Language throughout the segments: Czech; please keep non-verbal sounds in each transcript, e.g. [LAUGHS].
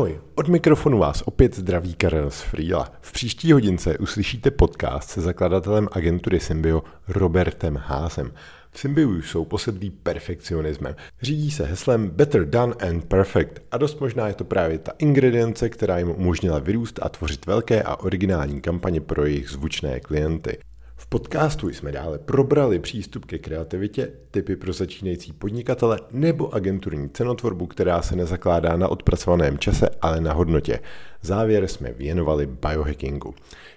Ahoj, od mikrofonu vás opět zdraví Karel z Frýla. V příští hodince uslyšíte podcast se zakladatelem agentury Symbio Robertem Hásem. V Symbiu jsou posedlí perfekcionismem. Řídí se heslem Better Done and Perfect a dost možná je to právě ta ingredience, která jim umožnila vyrůst a tvořit velké a originální kampaně pro jejich zvučné klienty. Podcastu jsme dále probrali přístup ke kreativitě, typy pro začínající podnikatele nebo agenturní cenotvorbu, která se nezakládá na odpracovaném čase, ale na hodnotě. Závěr jsme věnovali biohackingu.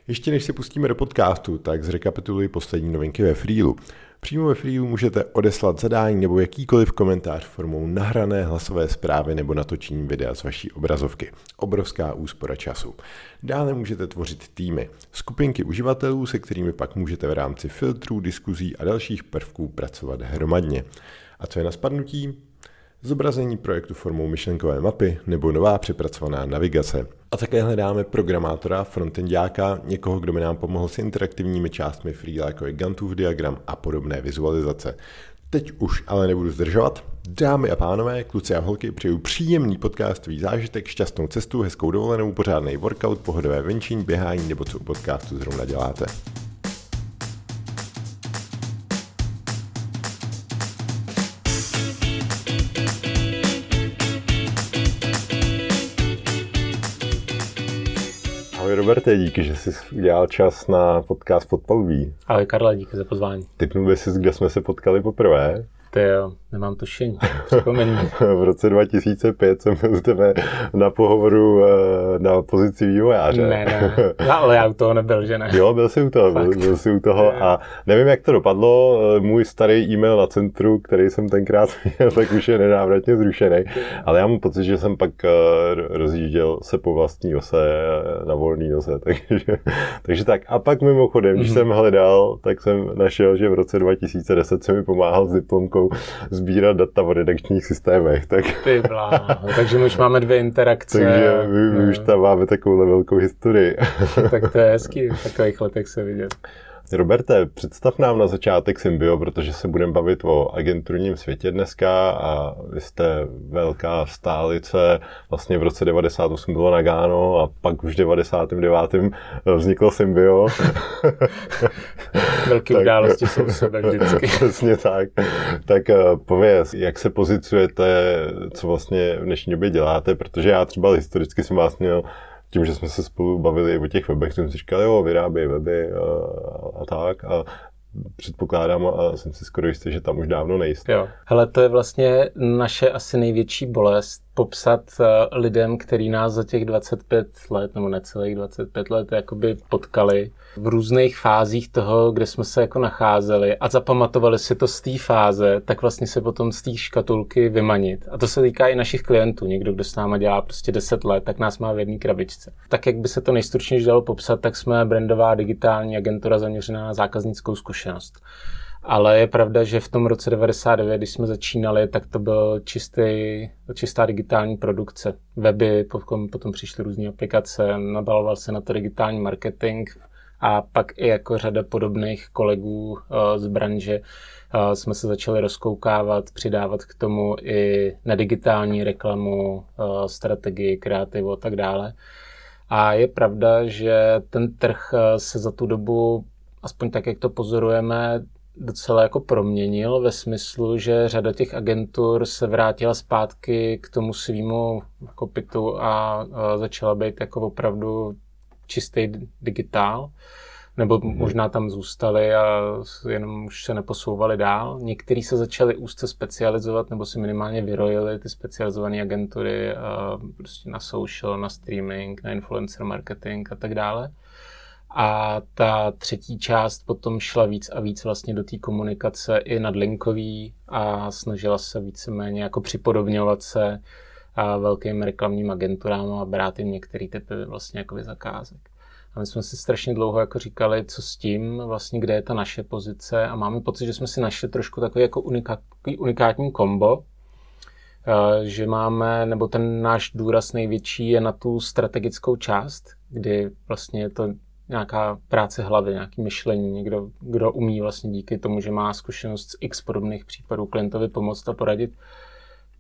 Ještě než se pustíme do podcastu, tak zrekapituluji poslední novinky ve Freelu. Přímo ve Freeu můžete odeslat zadání nebo jakýkoliv komentář formou nahrané hlasové zprávy nebo natočení videa z vaší obrazovky. Obrovská úspora času. Dále můžete tvořit týmy, skupinky uživatelů, se kterými pak můžete v rámci filtrů, diskuzí a dalších prvků pracovat hromadně. A co je na spadnutí? zobrazení projektu formou myšlenkové mapy nebo nová přepracovaná navigace. A také hledáme programátora, frontendiáka, někoho, kdo by nám pomohl s interaktivními částmi Freela, jako je Gantův diagram a podobné vizualizace. Teď už ale nebudu zdržovat. Dámy a pánové, kluci a holky, přeju příjemný podcastový zážitek, šťastnou cestu, hezkou dovolenou, pořádný workout, pohodové venčení, běhání nebo co u podcastu zrovna děláte. Roberte, díky, že jsi udělal čas na podcast Podpalubí. Ahoj Karla, díky za pozvání. Typnul bys si, kde jsme se potkali poprvé? To jo, nemám tušení. [LAUGHS] Připomeň v roce 2005 jsem byl tebe na pohovoru eh, na pozici vývojáře. Ne, ne, no, ale já u toho nebyl, že ne? Jo, byl jsi u toho, byl, byl jsi u toho a nevím, jak to dopadlo. Eh, můj starý e-mail na centru, který jsem tenkrát [LAUGHS] měl, tak už je nenávratně zrušený. Ale já mám pocit, že jsem pak eh, rozjížděl se po vlastní ose na volný ose. [LAUGHS] Takže, takže tak. A pak mimochodem, když mm-hmm. jsem hledal, tak jsem našel, že v roce 2010 se mi pomáhal s diplomkou budou sbírat data o redakčních systémech. Tak... Ty takže my už máme dvě interakce. takže my, my už tam máme takovou velkou historii. tak to je hezký v takových letech se vidět. Roberte, představ nám na začátek Symbio, protože se budeme bavit o agenturním světě dneska a vy jste velká stálice, vlastně v roce 98 bylo Nagano a pak už v 99. vzniklo Symbio. [LAUGHS] Velké události jsou sebe vždycky. [LAUGHS] Přesně tak. Tak eh, pověz, jak se pozicujete, co vlastně v dnešní době děláte, protože já třeba historicky jsem vás měl tím, že jsme se spolu bavili o těch webech, jsem si říkal, jo, vyrábějí weby a, a tak. A předpokládám a jsem si skoro jistý, že tam už dávno nejste. Jo. Hele, to je vlastně naše asi největší bolest, popsat uh, lidem, který nás za těch 25 let, nebo necelých 25 let, jakoby potkali v různých fázích toho, kde jsme se jako nacházeli a zapamatovali si to z té fáze, tak vlastně se potom z té škatulky vymanit. A to se týká i našich klientů. Někdo, kdo s náma dělá prostě 10 let, tak nás má v jedné krabičce. Tak, jak by se to nejstručněji dalo popsat, tak jsme brandová digitální agentura zaměřená na zákaznickou zkušenost. Ale je pravda, že v tom roce 99, když jsme začínali, tak to byl čistý, čistá digitální produkce. Weby, potom, potom přišly různé aplikace, nabaloval se na to digitální marketing a pak i jako řada podobných kolegů uh, z branže uh, jsme se začali rozkoukávat, přidávat k tomu i na digitální reklamu, uh, strategii, kreativu a tak dále. A je pravda, že ten trh se za tu dobu, aspoň tak, jak to pozorujeme, docela jako proměnil ve smyslu, že řada těch agentur se vrátila zpátky k tomu svýmu jako pitu a, začala být jako opravdu čistý digitál nebo mm-hmm. možná tam zůstali a jenom už se neposouvali dál. Někteří se začali úzce specializovat nebo si minimálně vyrojili ty specializované agentury prostě na social, na streaming, na influencer marketing a tak dále. A ta třetí část potom šla víc a víc vlastně do té komunikace i nadlinkový a snažila se víceméně jako připodobňovat se a velkým reklamním agenturám a brát jim některé typy vlastně jako zakázek. A my jsme si strašně dlouho jako říkali, co s tím, vlastně kde je ta naše pozice a máme pocit, že jsme si našli trošku takový jako unika, unikátní kombo, že máme, nebo ten náš důraz největší je na tu strategickou část, kdy vlastně je to nějaká práce hlavy, nějaký myšlení, někdo, kdo umí vlastně díky tomu, že má zkušenost z x podobných případů klientovi pomoct a poradit,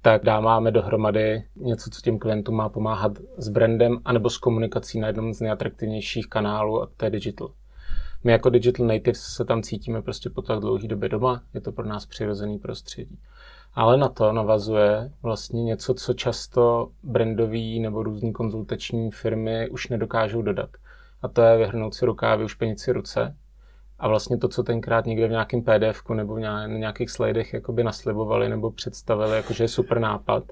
tak dáváme dohromady něco, co těm klientům má pomáhat s brandem anebo s komunikací na jednom z nejatraktivnějších kanálů, a to je digital. My jako digital natives se tam cítíme prostě po tak dlouhé době doma, je to pro nás přirozený prostředí. Ale na to navazuje vlastně něco, co často brandové nebo různé konzultační firmy už nedokážou dodat. A to je vyhrnout si rukávy, ušpenit si ruce. A vlastně to, co tenkrát někde v nějakém pdf nebo v nějakých slidech jakoby naslibovali nebo představili, jako že je super nápad,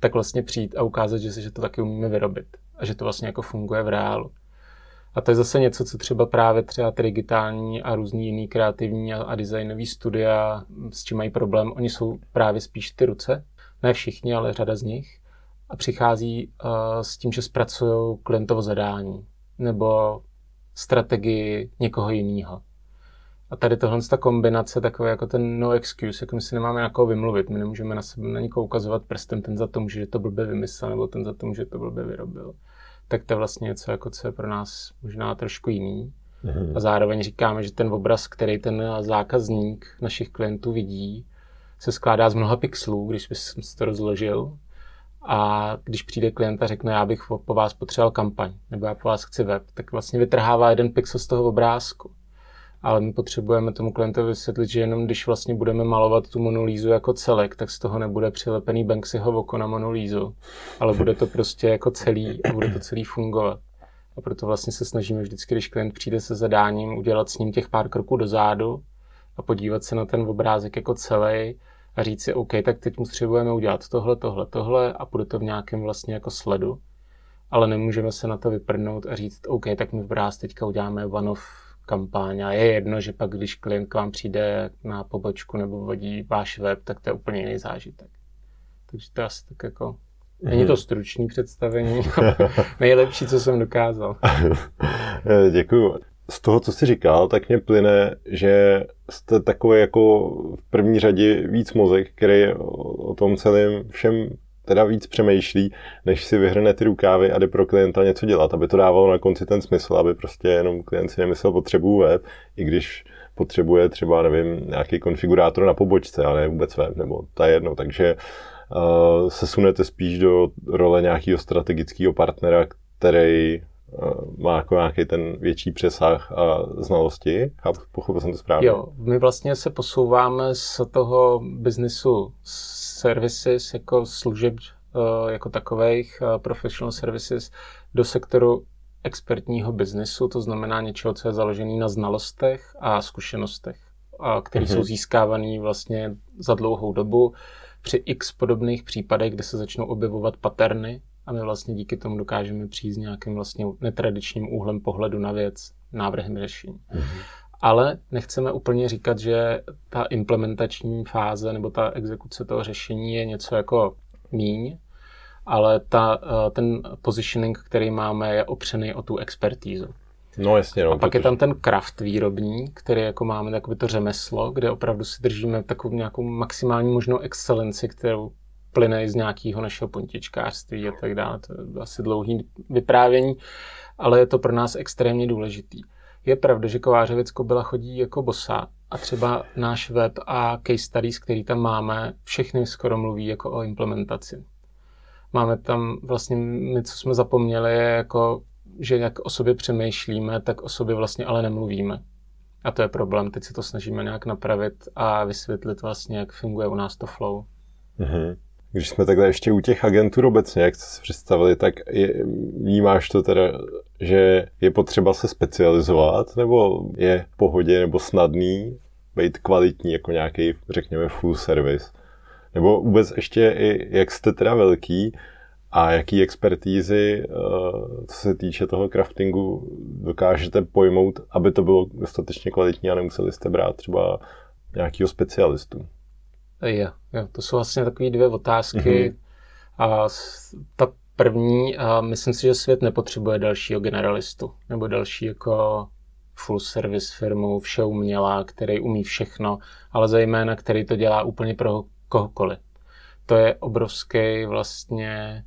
tak vlastně přijít a ukázat, že, že to taky umíme vyrobit a že to vlastně jako funguje v reálu. A to je zase něco, co třeba právě třeba ty digitální a různý jiný kreativní a, a designový studia, s čím mají problém, oni jsou právě spíš ty ruce, ne všichni, ale řada z nich, a přichází uh, s tím, že zpracují klientovo zadání nebo strategii někoho jiného. A tady tohle ta kombinace, takové jako ten no excuse, jako my si nemáme na koho vymluvit, my nemůžeme na sebe na někoho ukazovat prstem, ten za to může, že to blbě vymyslel, nebo ten za to může, že to blbě vyrobil. Tak to je vlastně něco, jako co je pro nás možná trošku jiný. Mm-hmm. A zároveň říkáme, že ten obraz, který ten zákazník našich klientů vidí, se skládá z mnoha pixelů, když si to rozložil. A když přijde klient a řekne, já bych po vás potřeboval kampaň, nebo já po vás chci web, tak vlastně vytrhává jeden pixel z toho obrázku ale my potřebujeme tomu klientovi vysvětlit, že jenom když vlastně budeme malovat tu monolízu jako celek, tak z toho nebude přilepený Banksyho oko na monolízu, ale bude to prostě jako celý a bude to celý fungovat. A proto vlastně se snažíme vždycky, když klient přijde se zadáním, udělat s ním těch pár kroků dozadu a podívat se na ten obrázek jako celý a říct si, OK, tak teď potřebujeme udělat tohle, tohle, tohle a bude to v nějakém vlastně jako sledu. Ale nemůžeme se na to vyprdnout a říct, OK, tak my v Brás teďka uděláme one-off kampaň a je jedno, že pak, když klient k vám přijde na pobočku nebo vodí váš web, tak to je úplně jiný zážitek. Takže to je asi tak jako Není to mhm. stručný představení, [LAUGHS] [LAUGHS] nejlepší, co jsem dokázal. [LAUGHS] Děkuju. Z toho, co jsi říkal, tak mě plyne, že jste takový jako v první řadě víc mozek, který o tom celém všem teda víc přemýšlí, než si vyhrne ty rukávy a jde pro klienta něco dělat, aby to dávalo na konci ten smysl, aby prostě jenom klient si nemyslel, potřebuju web, i když potřebuje třeba, nevím, nějaký konfigurátor na pobočce, ale ne vůbec web, nebo ta jedno. Takže uh, se sunete spíš do role nějakého strategického partnera, který má jako nějaký ten větší přesah a znalosti. Chápu, pochopil jsem to správně. Jo, my vlastně se posouváme z toho biznisu services jako služeb uh, jako takových uh, professional services do sektoru expertního biznesu, to znamená něčeho, co je založený na znalostech a zkušenostech, a které mm-hmm. jsou získávané vlastně za dlouhou dobu při x podobných případech, kde se začnou objevovat paterny a my vlastně díky tomu dokážeme přijít s nějakým vlastně netradičním úhlem pohledu na věc, návrhem řešení. Mm-hmm ale nechceme úplně říkat, že ta implementační fáze nebo ta exekuce toho řešení je něco jako míň, ale ta, eh, ten positioning, který máme, je opřený o tu expertízu. No jasně. No, a pak protože... je tam ten craft výrobní, který jako máme takové to řemeslo, kde opravdu si držíme takovou nějakou maximální možnou excelenci, kterou plyne z nějakého našeho pontičkářství a tak dále. To je asi dlouhý vyprávění, ale je to pro nás extrémně důležitý. Je pravda, že Kovářovic byla chodí jako bosa a třeba náš web a case studies, který tam máme, všechny skoro mluví jako o implementaci. Máme tam vlastně, my co jsme zapomněli, je jako, že jak o sobě přemýšlíme, tak o sobě vlastně ale nemluvíme. A to je problém. Teď se to snažíme nějak napravit a vysvětlit vlastně, jak funguje u nás to flow. Mm-hmm. Když jsme takhle ještě u těch agentur obecně, jak jste si představili, tak je, vnímáš to teda, že je potřeba se specializovat, nebo je v pohodě nebo snadný být kvalitní jako nějaký, řekněme, full service? Nebo vůbec ještě i, jak jste teda velký a jaký expertízy, eh, co se týče toho craftingu, dokážete pojmout, aby to bylo dostatečně kvalitní a nemuseli jste brát třeba nějakého specialistu? Jo, jo, to jsou vlastně takové dvě otázky. Mm-hmm. A ta první, a myslím si, že svět nepotřebuje dalšího generalistu nebo další jako full service firmu, vše umělá, který umí všechno, ale zejména, který to dělá úplně pro kohokoliv. To je obrovský vlastně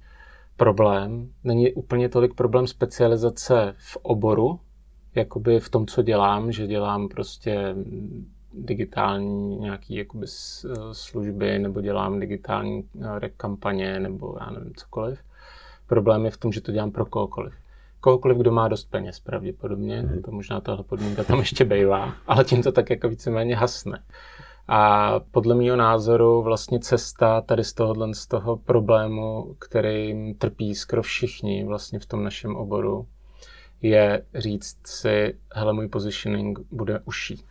problém. Není úplně tolik problém specializace v oboru, jakoby v tom, co dělám, že dělám prostě digitální nějaký jakoby služby nebo dělám digitální kampaně nebo já nevím cokoliv. Problém je v tom, že to dělám pro kohokoliv kohokoliv, kdo má dost peněz pravděpodobně, mm. to možná tahle podmínka tam ještě bývá, [LAUGHS] ale tím to tak jako víceméně hasne. A podle mého názoru vlastně cesta tady z tohohle z toho problému, kterým trpí skoro všichni vlastně v tom našem oboru, je říct si, hele, můj positioning bude uší.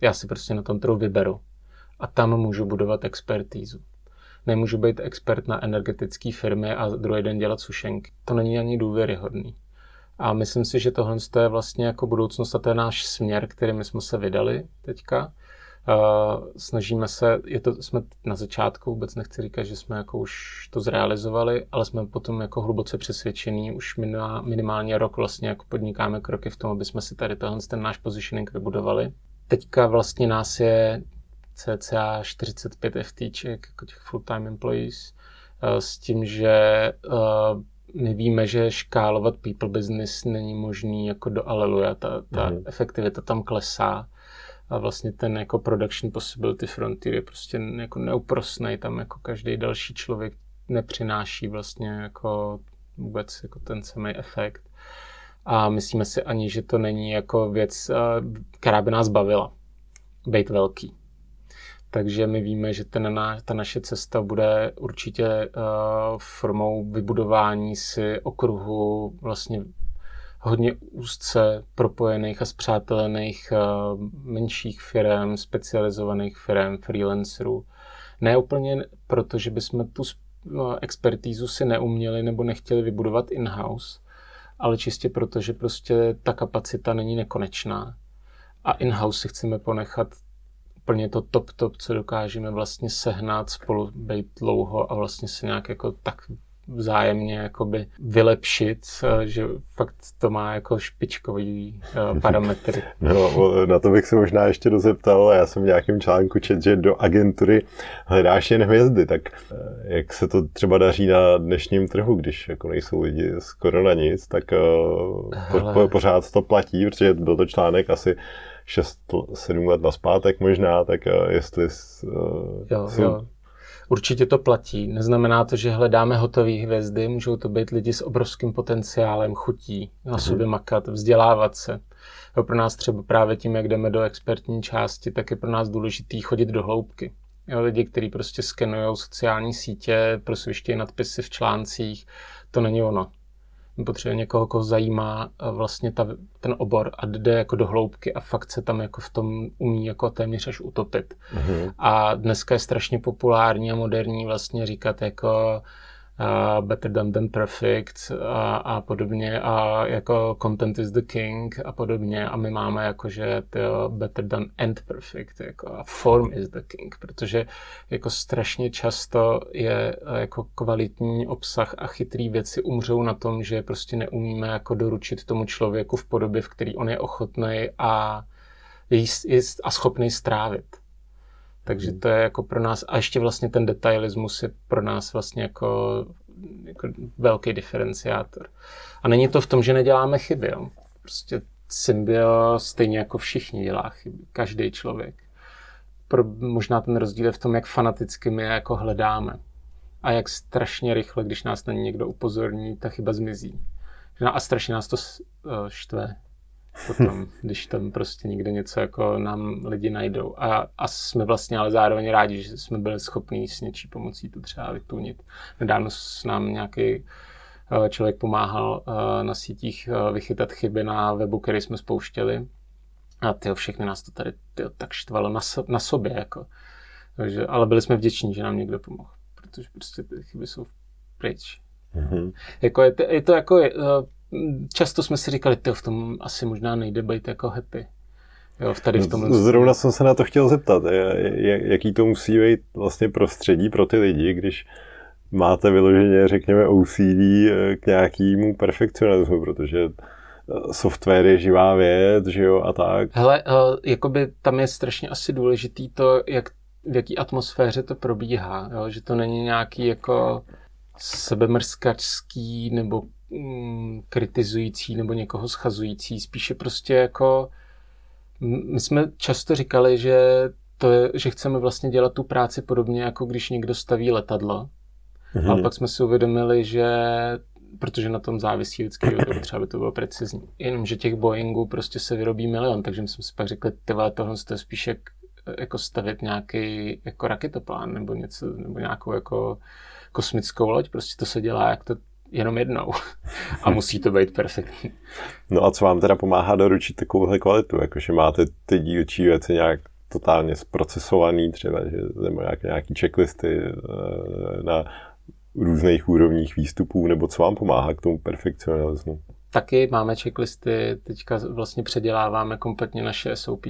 Já si prostě na tom trhu vyberu. A tam můžu budovat expertízu. Nemůžu být expert na energetické firmy a druhý den dělat sušenky. To není ani důvěryhodný. A myslím si, že tohle je vlastně jako budoucnost a to je náš směr, kterým jsme se vydali teďka. Uh, snažíme se, je to, jsme na začátku, vůbec nechci říkat, že jsme jako už to zrealizovali, ale jsme potom jako hluboce přesvědčení, už minimálně rok vlastně jako podnikáme kroky v tom, aby jsme si tady tenhle ten náš positioning vybudovali. Teďka vlastně nás je cca 45 FTček, jako těch full-time employees, uh, s tím, že uh, my víme, že škálovat people business není možný jako do aleluja, ta, ta mm. efektivita tam klesá a vlastně ten jako production possibility frontier je prostě jako neuprosný, tam jako každý další člověk nepřináší vlastně jako vůbec jako ten samý efekt. A myslíme si ani, že to není jako věc, eh, která by nás bavila. Být velký. Takže my víme, že ten, ta naše cesta bude určitě uh, formou vybudování si okruhu vlastně hodně úzce propojených a zpřátelených uh, menších firm, specializovaných firm, freelancerů. Ne úplně proto, že bychom tu expertízu si neuměli nebo nechtěli vybudovat in-house, ale čistě proto, že prostě ta kapacita není nekonečná. A in-house si chceme ponechat úplně to top top, co dokážeme vlastně sehnat, spolu být dlouho a vlastně se nějak jako tak vzájemně jakoby vylepšit, eh, že fakt to má jako špičkový uh, parametry. [LAUGHS] No, na to bych se možná ještě dozeptal, já jsem v nějakém článku čet, že do agentury hledáš jen hvězdy, tak eh, jak se to třeba daří na dnešním trhu, když jako nejsou lidi skoro na nic, tak po, pořád to platí, protože byl to článek asi 6-7 let naspátek možná, tak eh, jestli... Jo, jsou... jo. Určitě to platí. Neznamená to, že hledáme hotové hvězdy, můžou to být lidi s obrovským potenciálem, chutí na mhm. sobě makat, vzdělávat se. Jo, pro nás třeba právě tím, jak jdeme do expertní části, tak je pro nás důležitý chodit do hloubky. Jo, lidi, kteří prostě skenují sociální sítě, prosvištějí nadpisy v článcích, to není ono potřebuje někoho, koho zajímá eh, vlastně ta, ten obor a jde jako do hloubky a fakt se tam jako v tom umí jako téměř až utopit. Mm-hmm. A dneska je strašně populární a moderní vlastně říkat jako uh, better than than perfect a, a podobně a jako content is the king a podobně a my máme jako, že to better than end perfect jako a form is the king, protože jako strašně často je jako kvalitní obsah a chytrý věci umřou na tom, že prostě neumíme jako doručit tomu člověku v podobě, v který on je ochotný a jíst, jíst a schopný strávit. Takže to je jako pro nás, a ještě vlastně ten detailismus je pro nás vlastně jako, jako velký diferenciátor. A není to v tom, že neděláme chyby, jo. Prostě Symbio stejně jako všichni dělá chyby, každý člověk. Pro, možná ten rozdíl je v tom, jak fanaticky my je jako hledáme. A jak strašně rychle, když nás na někdo upozorní, ta chyba zmizí. A strašně nás to eh, štve potom, když tam prostě někde něco jako nám lidi najdou. A, a jsme vlastně ale zároveň rádi, že jsme byli schopni s něčí pomocí to třeba vytunit. Nedávno s nám nějaký eh, člověk pomáhal eh, na sítích eh, vychytat chyby na webu, který jsme spouštěli. A ty všechny nás to tady tyjo, tak štvalo na, so, na sobě. Jako. Takže, ale byli jsme vděční, že nám někdo pomohl, protože prostě ty chyby jsou pryč. Mm-hmm. Jako je, to, je to jako často jsme si říkali, to v tom asi možná nejde být jako happy. Jo, tady v tomhle Zrovna jsem se na to chtěl zeptat, jaký to musí být vlastně prostředí pro ty lidi, když máte vyloženě, řekněme, OCD eh, k nějakému perfekcionismu, protože eh, software je živá věc, že jo, a tak. Hele, uh, jakoby tam je strašně asi důležitý to, jak, v jaký atmosféře to probíhá, jo? že to není nějaký jako sebemrskačský nebo mm, kritizující nebo někoho schazující, spíše prostě jako My jsme často říkali, že, to je, že chceme vlastně dělat tu práci podobně, jako když někdo staví letadlo. Mm-hmm. Ale pak jsme si uvědomili, že protože na tom závisí vždycky, že třeba by to bylo precizní. Jenomže těch Boeingů prostě se vyrobí milion, takže jsme si pak řekli, tyhle, tohle je spíš jak, jako stavět nějaký jako raketoplán nebo něco, nebo nějakou jako kosmickou loď, prostě to se dělá jak to jenom jednou a musí to být perfektní. No a co vám teda pomáhá doručit takovouhle kvalitu, jakože máte ty dílčí věci nějak totálně zprocesovaný třeba, že, nebo nějaké, nějaký checklisty eh, na různých úrovních výstupů, nebo co vám pomáhá k tomu perfekcionalismu? Taky máme checklisty, teďka vlastně předěláváme kompletně naše SOP,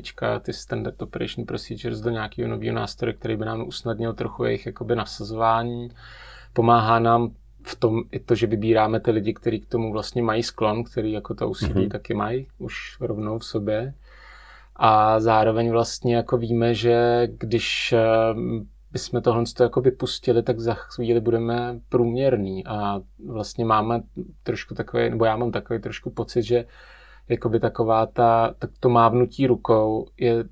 ty Standard Operation Procedures do nějakého nového nástroje, který by nám usnadnil trochu jejich jakoby nasazování. Pomáhá nám v tom i to, že vybíráme ty lidi, kteří k tomu vlastně mají sklon, který jako to UCD mm-hmm. taky mají už rovnou v sobě. A zároveň vlastně jako víme, že když eh, bychom tohle jako vypustili, tak za chvíli budeme průměrný a vlastně máme trošku takový, nebo já mám takový trošku pocit, že jakoby taková ta, tak to mávnutí rukou je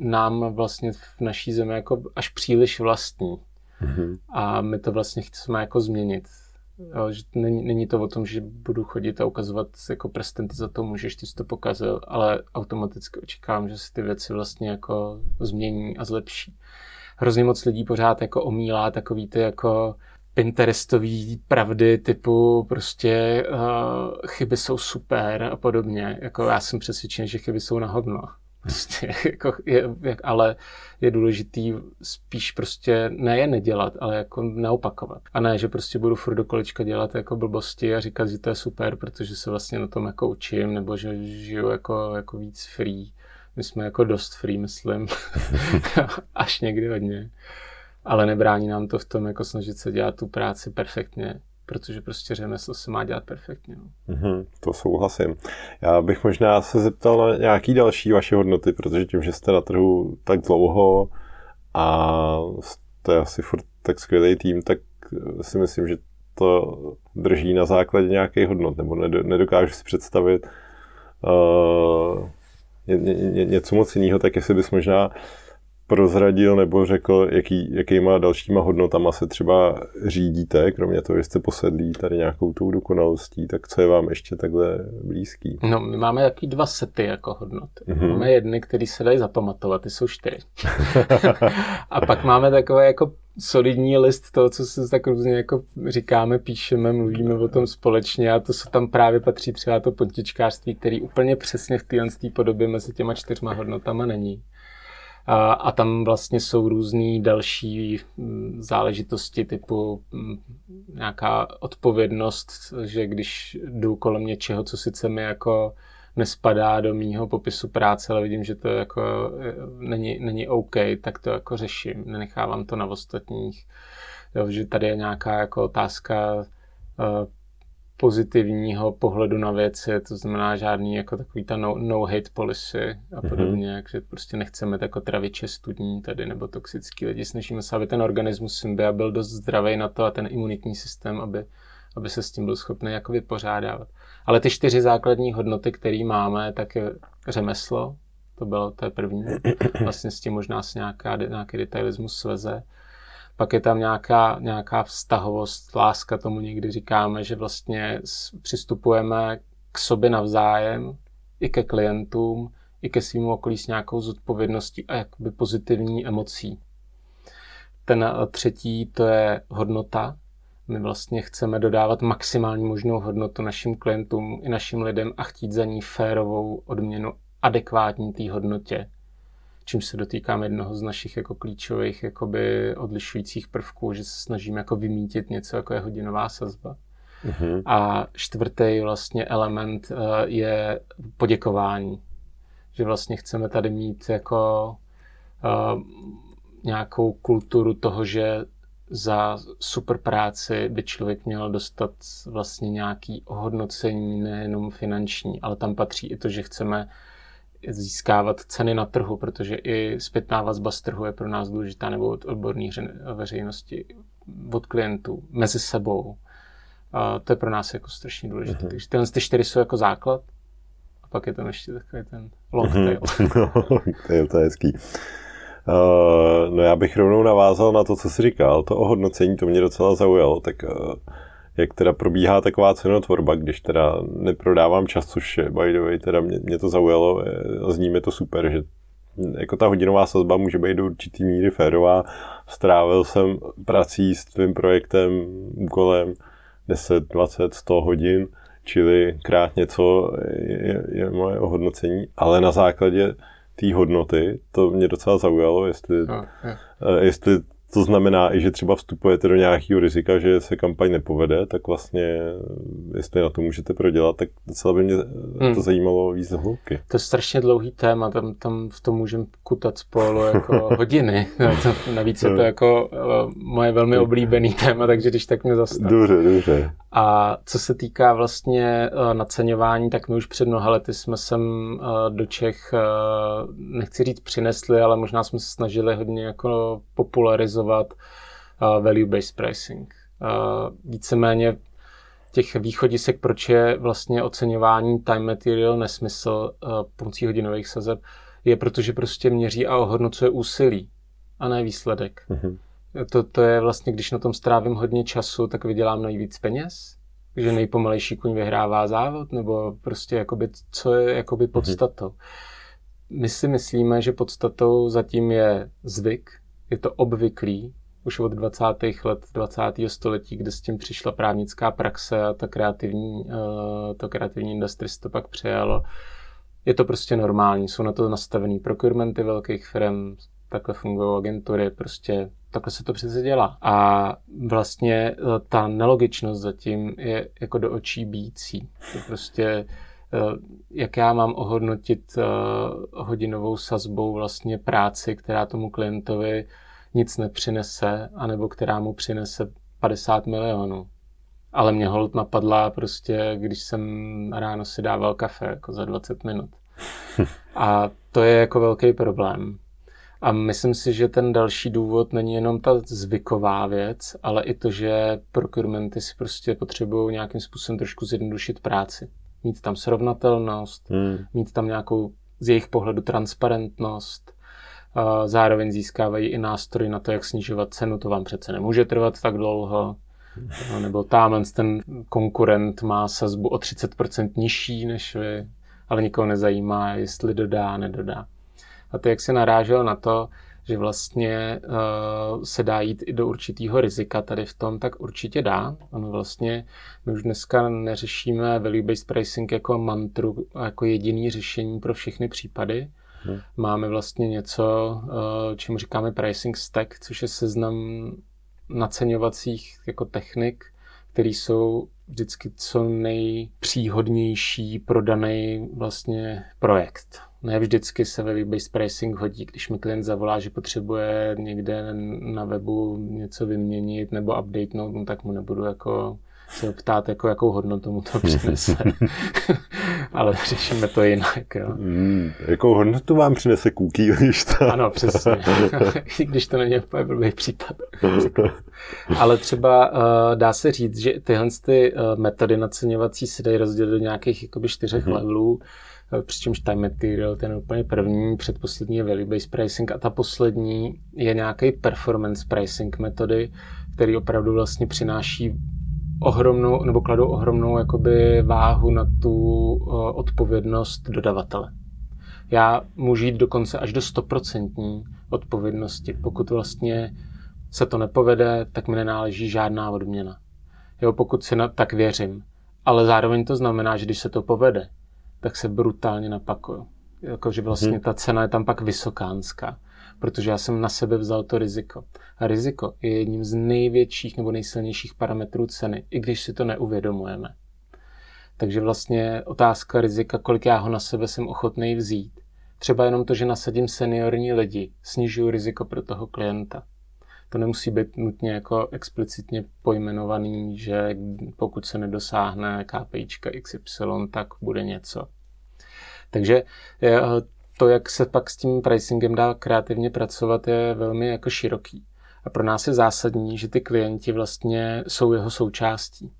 nám vlastně v naší zemi jako až příliš vlastní. Mm-hmm. A my to vlastně chceme jako změnit. Jo, že není, není to o tom, že budu chodit a ukazovat jako prstem, ty za to můžeš, ty jsi to pokazil, ale automaticky očekávám, že se ty věci vlastně jako změní a zlepší. Hrozně moc lidí pořád jako omílá takový ty jako Pinterestový pravdy typu prostě uh, chyby jsou super a podobně. Jako já jsem přesvědčen, že chyby jsou na hovno. Prostě, [LAUGHS] jako je, jak, ale je důležitý spíš prostě ne je nedělat, ale jako neopakovat. A ne, že prostě budu furt do kolečka dělat jako blbosti a říkat, že to je super, protože se vlastně na tom jako učím, nebo že žiju jako, jako víc free. My jsme jako dost free, myslím. [LAUGHS] Až někdy hodně. Ale nebrání nám to v tom jako snažit se dělat tu práci perfektně protože prostě řemeslo se má dělat perfektně. No. Mm-hmm, to souhlasím. Já bych možná se zeptal na nějaký další vaše hodnoty, protože tím, že jste na trhu tak dlouho a jste asi furt tak skvělý tým, tak si myslím, že to drží na základě nějakých hodnot, nebo nedokážu si představit uh, ně, ně, něco moc jiného, tak jestli bys možná prozradil nebo řekl, jaký, jakýma dalšíma hodnotama se třeba řídíte, kromě toho, že jste posedlí tady nějakou tou dokonalostí, tak co je vám ještě takhle blízký? No, my máme jaký dva sety jako hodnot. Mm-hmm. Máme jedny, které se dají zapamatovat, ty jsou čtyři. [LAUGHS] a pak máme takové jako solidní list toho, co se tak různě jako říkáme, píšeme, mluvíme o tom společně a to se tam právě patří třeba to pontičkářství, který úplně přesně v téhle podobě mezi těma čtyřma hodnotama není. A, a tam vlastně jsou různé další mm, záležitosti typu mm, nějaká odpovědnost, že když jdu kolem něčeho, co sice mi jako nespadá do mýho popisu práce, ale vidím, že to jako e, není, není OK, tak to jako řeším, nenechávám to na ostatních. Jo, že tady je nějaká jako otázka e, pozitivního pohledu na věci, to znamená žádný jako takový ta no, no hate policy a mhm. podobně, mm-hmm. takže prostě nechceme jako traviče studní tady nebo toxický lidi, snažíme se, aby ten organismus symbia byl dost zdravý na to a ten imunitní systém, aby, aby se s tím byl schopný jako vypořádávat. Ale ty čtyři základní hodnoty, které máme, tak je řemeslo, to bylo, to je první, vlastně s tím možná se nějaká, nějaký detailismus sveze, pak je tam nějaká, nějaká vztahovost, láska, tomu někdy říkáme, že vlastně přistupujeme k sobě navzájem, i ke klientům, i ke svým okolí s nějakou zodpovědností a jakoby pozitivní emocí. Ten eh, třetí, to je hodnota. My vlastně chceme dodávat maximální možnou hodnotu našim klientům i našim lidem a chtít za ní férovou odměnu adekvátní té hodnotě čím se dotýkáme jednoho z našich jako klíčových jakoby odlišujících prvků, že se snažíme jako vymítit něco, jako je hodinová sazba. Mm-hmm. A čtvrtý vlastně element uh, je poděkování. Že vlastně chceme tady mít jako uh, nějakou kulturu toho, že za super práci by člověk měl dostat vlastně nějaký ohodnocení, nejenom finanční, ale tam patří i to, že chceme získávat ceny na trhu, protože i zpětná vazba z trhu je pro nás důležitá, nebo od odborné veřejnosti, od klientů, mezi sebou. A to je pro nás jako strašně důležité. Mm-hmm. Takže tyhle ty čtyři jsou jako základ a pak je tam ještě takový ten long tail. tail, to je hezký. Uh, no já bych rovnou navázal na to, co jsi říkal, to ohodnocení, to mě docela zaujalo, tak uh, jak teda probíhá taková cenotvorba, když teda neprodávám čas, což je, by the way, teda mě, mě to zaujalo, zní mi to super, že jako ta hodinová sazba může být do určitý míry férová. Strávil jsem prací s tvým projektem, úkolem 10, 20, 100 hodin, čili krát něco je, je moje ohodnocení, ale na základě té hodnoty, to mě docela zaujalo, jestli, no, jestli to znamená i, že třeba vstupujete do nějakého rizika, že se kampaň nepovede, tak vlastně, jestli na to můžete prodělat, tak docela by mě hmm. to zajímalo víc hloubky. To je strašně dlouhý téma, tam, tam v tom můžeme kutat spolu jako [LAUGHS] hodiny. Navíc je to jako uh, moje velmi oblíbený téma, takže když tak mě zastav. Dobře, dobře. A co se týká vlastně uh, naceňování, tak my už před mnoha lety jsme sem uh, do Čech, nechci říct přinesli, ale možná jsme se snažili hodně jako popularizovat value-based pricing. Víceméně těch východisek, proč je vlastně oceňování time material nesmysl uh, pomocí hodinových sazeb, je protože prostě měří a ohodnocuje úsilí a ne výsledek. Mm-hmm. To, to je vlastně, když na tom strávím hodně času, tak vydělám nejvíc peněz, že nejpomalejší kuň vyhrává závod, nebo prostě jakoby, co je jakoby mhm. podstatou. My si myslíme, že podstatou zatím je zvyk, je to obvyklý, už od 20. let 20. století, kde s tím přišla právnická praxe a ta kreativní, uh, to kreativní industry to pak přejalo. Je to prostě normální, jsou na to nastavený procurementy velkých firm, takhle fungují agentury, prostě takhle se to přece dělá. A vlastně eh, ta nelogičnost zatím je jako do očí bící. To prostě eh, jak já mám ohodnotit eh, hodinovou sazbou vlastně práci, která tomu klientovi nic nepřinese, anebo která mu přinese 50 milionů. Ale mě hold napadla prostě, když jsem ráno si dával kafe jako za 20 minut. A to je jako velký problém. A myslím si, že ten další důvod není jenom ta zvyková věc, ale i to, že procurementy si prostě potřebují nějakým způsobem trošku zjednodušit práci. Mít tam srovnatelnost, hmm. mít tam nějakou z jejich pohledu transparentnost, zároveň získávají i nástroj na to, jak snižovat cenu, to vám přece nemůže trvat tak dlouho, nebo tamhle ten konkurent má sazbu o 30% nižší než vy, ale nikoho nezajímá, jestli dodá, nedodá. A ty, jak se narážel na to, že vlastně uh, se dá jít i do určitého rizika tady v tom, tak určitě dá. Ono vlastně, my už dneska neřešíme value-based pricing jako mantru, jako jediný řešení pro všechny případy. Hmm. Máme vlastně něco, uh, čemu říkáme pricing stack, což je seznam naceňovacích jako technik, které jsou vždycky co nejpříhodnější pro daný vlastně projekt. Ne vždycky se ve based pricing hodí, když mi klient zavolá, že potřebuje někde na webu něco vyměnit nebo updatenout, no tak mu nebudu jako se ptát, jako, jakou hodnotu mu to [LAUGHS] přinese. [LAUGHS] Ale řešíme to jinak. Jo. Mm, jakou hodnotu vám přinese když to... Ano, přesně. [LAUGHS] I když to není úplně blbý případ. Ale třeba uh, dá se říct, že tyhle ty, uh, metody naceňovací se dají rozdělit do nějakých jakoby, čtyřech mm-hmm. levelů přičemž time material, ten úplně první, předposlední je value-based pricing a ta poslední je nějaký performance pricing metody, který opravdu vlastně přináší ohromnou, nebo kladou ohromnou jakoby váhu na tu uh, odpovědnost dodavatele. Já můžu jít dokonce až do 100% odpovědnosti. Pokud vlastně se to nepovede, tak mi nenáleží žádná odměna. Jo, pokud si na, tak věřím. Ale zároveň to znamená, že když se to povede, tak se brutálně napakuju. Jakože vlastně hmm. ta cena je tam pak vysokánská, protože já jsem na sebe vzal to riziko. A riziko je jedním z největších nebo nejsilnějších parametrů ceny, i když si to neuvědomujeme. Takže vlastně otázka rizika, kolik já ho na sebe jsem ochotný vzít. Třeba jenom to, že nasadím seniorní lidi, snižuju riziko pro toho klienta. To nemusí být nutně jako explicitně pojmenovaný, že pokud se nedosáhne KPIčka XY, tak bude něco. Takže eh, to, jak se pak s tím pricingem dá kreativně pracovat, je velmi jako široký. A pro nás je zásadní, že ty klienti vlastně jsou jeho součástí.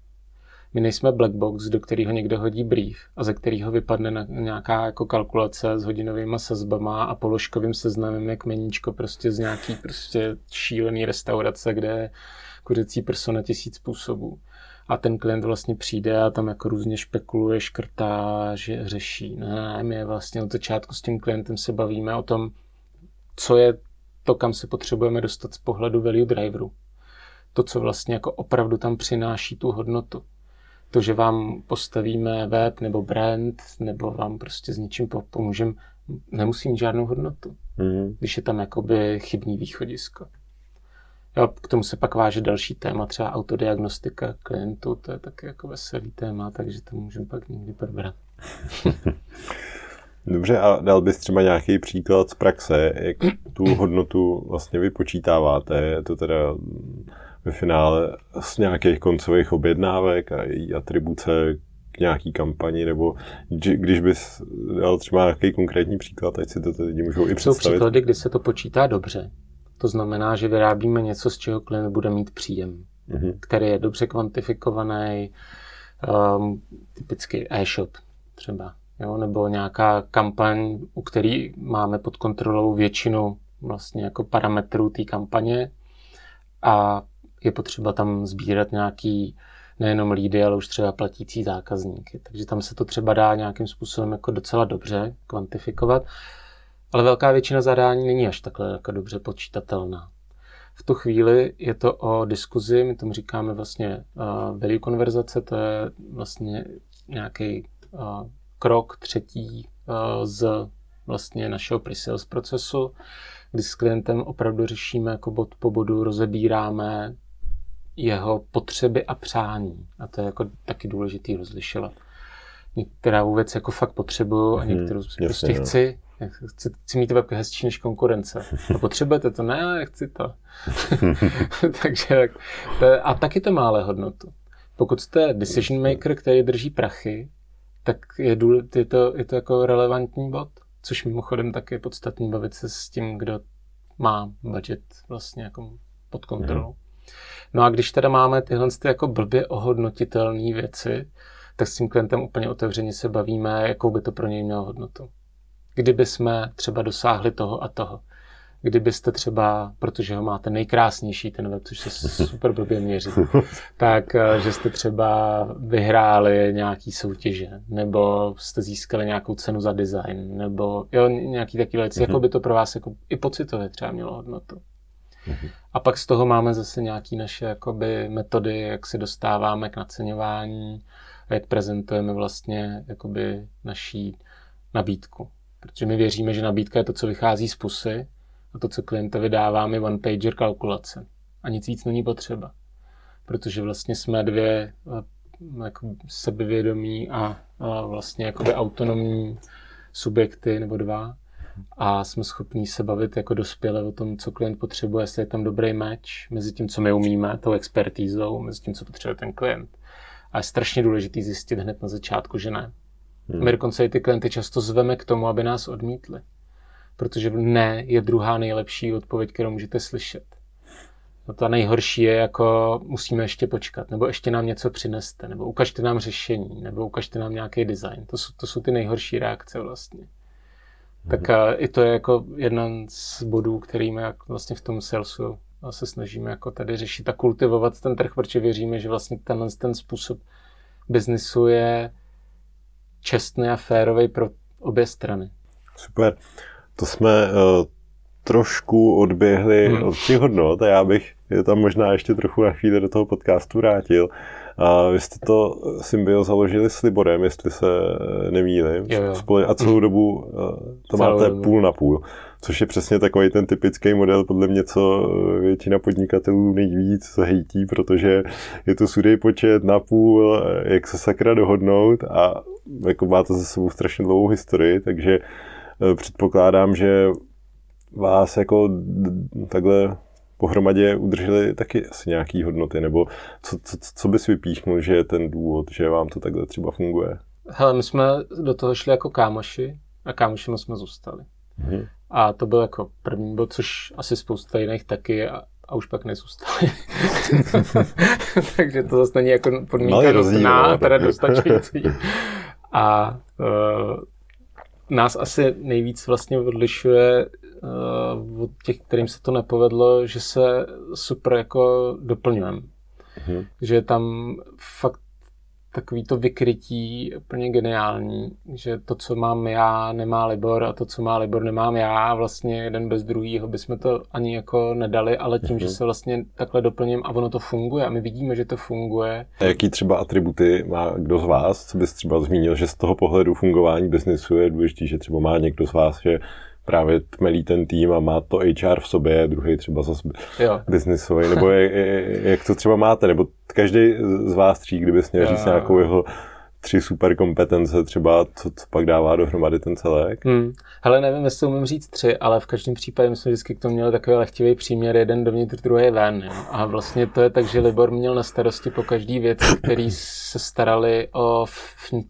My nejsme black box, do kterého někdo hodí brief a ze kterého vypadne nějaká jako kalkulace s hodinovými sazbama a položkovým seznamem jak meníčko prostě z nějaký prostě šílený restaurace, kde kuřecí prso na tisíc způsobů. A ten klient vlastně přijde a tam jako různě špekuluje, škrtá, že řeší. Ne, my vlastně od začátku s tím klientem se bavíme o tom, co je to, kam se potřebujeme dostat z pohledu value driveru. To, co vlastně jako opravdu tam přináší tu hodnotu. To, že vám postavíme web nebo brand, nebo vám prostě s něčím pomůžeme, nemusí mít žádnou hodnotu, mm. když je tam jakoby chybný východisko. Jo, k tomu se pak váže další téma, třeba autodiagnostika klientů, to je taky jako veselý téma, takže to můžeme pak někdy probrat. [LAUGHS] Dobře, a dal bys třeba nějaký příklad z praxe, jak tu hodnotu vlastně vypočítáváte? Je to teda ve finále z nějakých koncových objednávek a její atribuce k nějaký kampani, nebo když bys dal třeba nějaký konkrétní příklad, ať si to lidi můžou i představit. Jsou příklady, kdy se to počítá dobře. To znamená, že vyrábíme něco, z čeho klient bude mít příjem, mm-hmm. který je dobře kvantifikovaný, um, typicky e-shop třeba jo, nebo nějaká kampaň, u který máme pod kontrolou většinu vlastně jako parametrů té kampaně a je potřeba tam sbírat nějaký nejenom lídy, ale už třeba platící zákazníky. Takže tam se to třeba dá nějakým způsobem jako docela dobře kvantifikovat, ale velká většina zadání není až takhle jako dobře počítatelná. V tu chvíli je to o diskuzi, my tomu říkáme vlastně uh, value konverzace, to je vlastně nějaký uh, krok třetí eh, z vlastně našeho pre-sales procesu, kdy s klientem opravdu řešíme jako bod po bodu, rozebíráme jeho potřeby a přání. A to je jako taky důležitý rozlišovat. Některou věc jako fakt potřebuju a mhm, některou hmm, prostě jasně, chci. Chci, chci mít web hezčí než konkurence. A potřebujete to? Ne, chci to. [LAUGHS] Takže, a taky to má ale hodnotu. Pokud jste decision maker, který drží prachy, tak je, důle, je, to, je to jako relevantní bod, což mimochodem tak je podstatný bavit se s tím, kdo má budget vlastně jako pod kontrolou. Mm. No a když teda máme tyhle ty jako blbě ohodnotitelné věci, tak s tím klientem úplně otevřeně se bavíme, jakou by to pro něj mělo hodnotu. Kdyby jsme třeba dosáhli toho a toho kdybyste třeba, protože ho máte nejkrásnější ten web, což se super blbě měří, [LAUGHS] tak eh, že jste třeba vyhráli nějaký soutěže, nebo jste získali nějakou cenu za design, nebo jo, nějaký takový věci, jako by to pro vás jako i pocitově třeba mělo hodnotu. A pak z toho máme zase nějaké naše jakoby, metody, jak se dostáváme k naceňování, jak prezentujeme vlastně jakoby, naší nabídku. Protože my věříme, že nabídka je to, co vychází z pusy, a to, co klientovi dáváme, je one-pager kalkulace. A nic víc není potřeba. Protože vlastně jsme dvě eh, jako sebevědomí a, a vlastně jakoby autonomní subjekty nebo dva a jsme schopní se bavit jako dospěle o tom, co klient potřebuje, jestli je tam dobrý match mezi tím, co my umíme, tou expertízou, mezi tím, co potřebuje ten klient. A je strašně důležité zjistit hned na začátku, že ne. Hmm. My dokonce i ty klienty často zveme k tomu, aby nás odmítli protože ne je druhá nejlepší odpověď, kterou můžete slyšet. No ta nejhorší je jako musíme ještě počkat, nebo ještě nám něco přineste, nebo ukažte nám řešení, nebo ukažte nám nějaký design. To jsou, to jsou ty nejhorší reakce vlastně. Mm-hmm. Tak a i to je jako jeden z bodů, kterými vlastně v tom salesu se snažíme jako tady řešit a kultivovat ten trh, protože věříme, že vlastně tenhle ten způsob biznisu je čestný a férový pro obě strany. Super to jsme uh, trošku odběhli hmm. od těch hodnot a já bych je tam možná ještě trochu na chvíli do toho podcastu vrátil. A vy jste to Symbio založili s Liborem, jestli se nemýlím. A celou dobu uh, to celou máte dobu. půl na půl. Což je přesně takový ten typický model, podle mě, co většina podnikatelů nejvíc hejtí, protože je to sudej počet na půl, jak se sakra dohodnout a jako máte za sebou strašně dlouhou historii, takže Eh, předpokládám, že vás jako takhle pohromadě udrželi taky asi nějaký hodnoty, nebo co, co, co bys vypíchnul, že je ten důvod, že vám to takhle třeba funguje? Hele, my jsme do toho šli jako kámoši a kámošima jsme zůstali. Mhm. A to byl jako první bod, což asi spousta jiných taky, a už pak nezůstali. [LAUGHS] Takže to zase není jako podmínka nutná, teda dostačující. A uh, nás asi nejvíc vlastně odlišuje uh, od těch, kterým se to nepovedlo, že se super jako doplňujeme. Mm-hmm. Že tam fakt takový to vykrytí úplně geniální, že to, co mám já, nemá Libor a to, co má Libor, nemám já a vlastně jeden bez druhého bychom to ani jako nedali, ale tím, mm-hmm. že mhm. se vlastně takhle doplním a ono to funguje a my vidíme, že to funguje. A jaký třeba atributy má kdo z vás, co bys třeba zmínil, že z toho pohledu fungování biznesu je důležitý, že třeba má někdo z vás, že právě tmelí ten tým a má to HR v sobě, druhý třeba zase biznisový, nebo je, je, jak to třeba máte, nebo každý z vás tří, kdyby měl říct nějakou jeho tři super kompetence třeba, co, co pak dává dohromady ten celek? Hmm. Hele, nevím, jestli umím říct tři, ale v každém případě my jsme vždycky k tomu měli takový lehtivý příměr, jeden dovnitř, druhý ven. Jo. A vlastně to je tak, že Libor měl na starosti po každý věc, který se starali o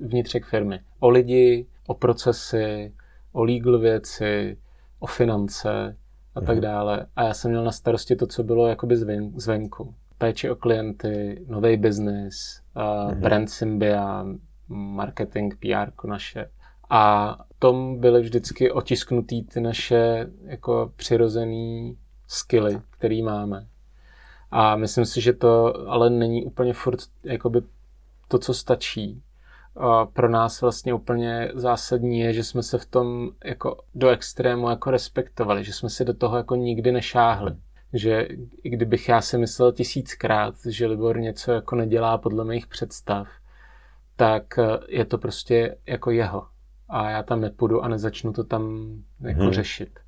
vnitřek firmy. O lidi, o procesy, o legal věci, o finance a tak mhm. dále. A já jsem měl na starosti to, co bylo jakoby zven, zvenku. Péči o klienty, nový biznis, uh, brand Symbia, marketing, PR naše. A tom byly vždycky otisknutý ty naše jako přirozený skilly, který máme. A myslím si, že to ale není úplně furt jakoby to, co stačí pro nás vlastně úplně zásadní je, že jsme se v tom jako do extrému jako respektovali, že jsme si do toho jako nikdy nešáhli. Že i kdybych já si myslel tisíckrát, že Libor něco jako nedělá podle mých představ, tak eh, je to prostě jako jeho. A já tam nepůjdu a nezačnu to tam jako hmm. řešit.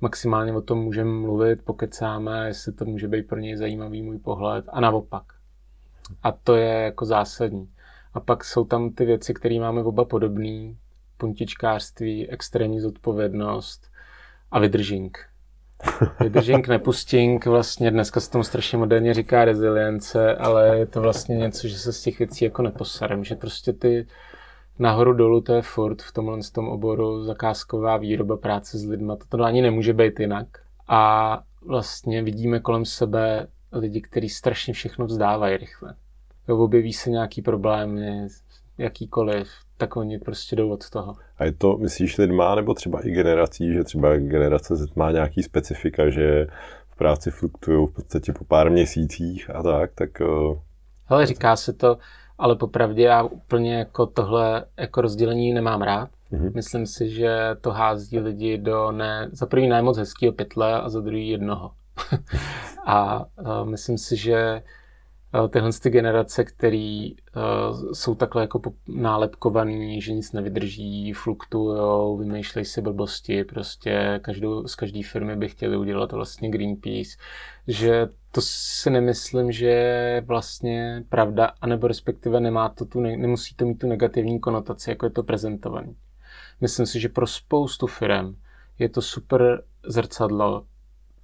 Maximálně o tom můžeme mluvit, pokecáme, jestli to může být pro něj zajímavý můj pohled a naopak. A to je jako zásadní. A pak jsou tam ty věci, které máme oba podobný. Puntičkářství, extrémní zodpovědnost a vydržink. Vydržink, nepustink, vlastně dneska se tomu strašně moderně říká rezilience, ale je to vlastně něco, že se z těch věcí jako neposarem, že prostě ty nahoru dolů to je furt v tomhle tom oboru zakázková výroba práce s lidma, to ani nemůže být jinak. A vlastně vidíme kolem sebe lidi, kteří strašně všechno vzdávají rychle objeví se nějaký problémy, jakýkoliv, tak oni prostě jdou od toho. A je to, myslíš, lidma, nebo třeba i generací, že třeba generace Z má nějaký specifika, že v práci fluktují v podstatě po pár měsících a tak, tak... Eh, Hele, říká se to, ale popravdě já úplně jako tohle jako rozdělení nemám rád. Mm-hmm. Myslím si, že to hází lidi do ne, za první ne moc hezkého pytle a za druhý jednoho. [LAUGHS] a, a myslím si, že Eh, tyhle ty generace, které uh, jsou takhle jako nálepkovaný, že nic nevydrží, fluktujou, vymýšlejí si blbosti, prostě každou, z každé firmy by chtěli udělat vlastně Greenpeace, že to si nemyslím, že je vlastně pravda, anebo respektive nemá to tu, nemusí to mít tu negativní konotaci, jako je to prezentovaný. Myslím si, že pro spoustu firm je to super zrcadlo,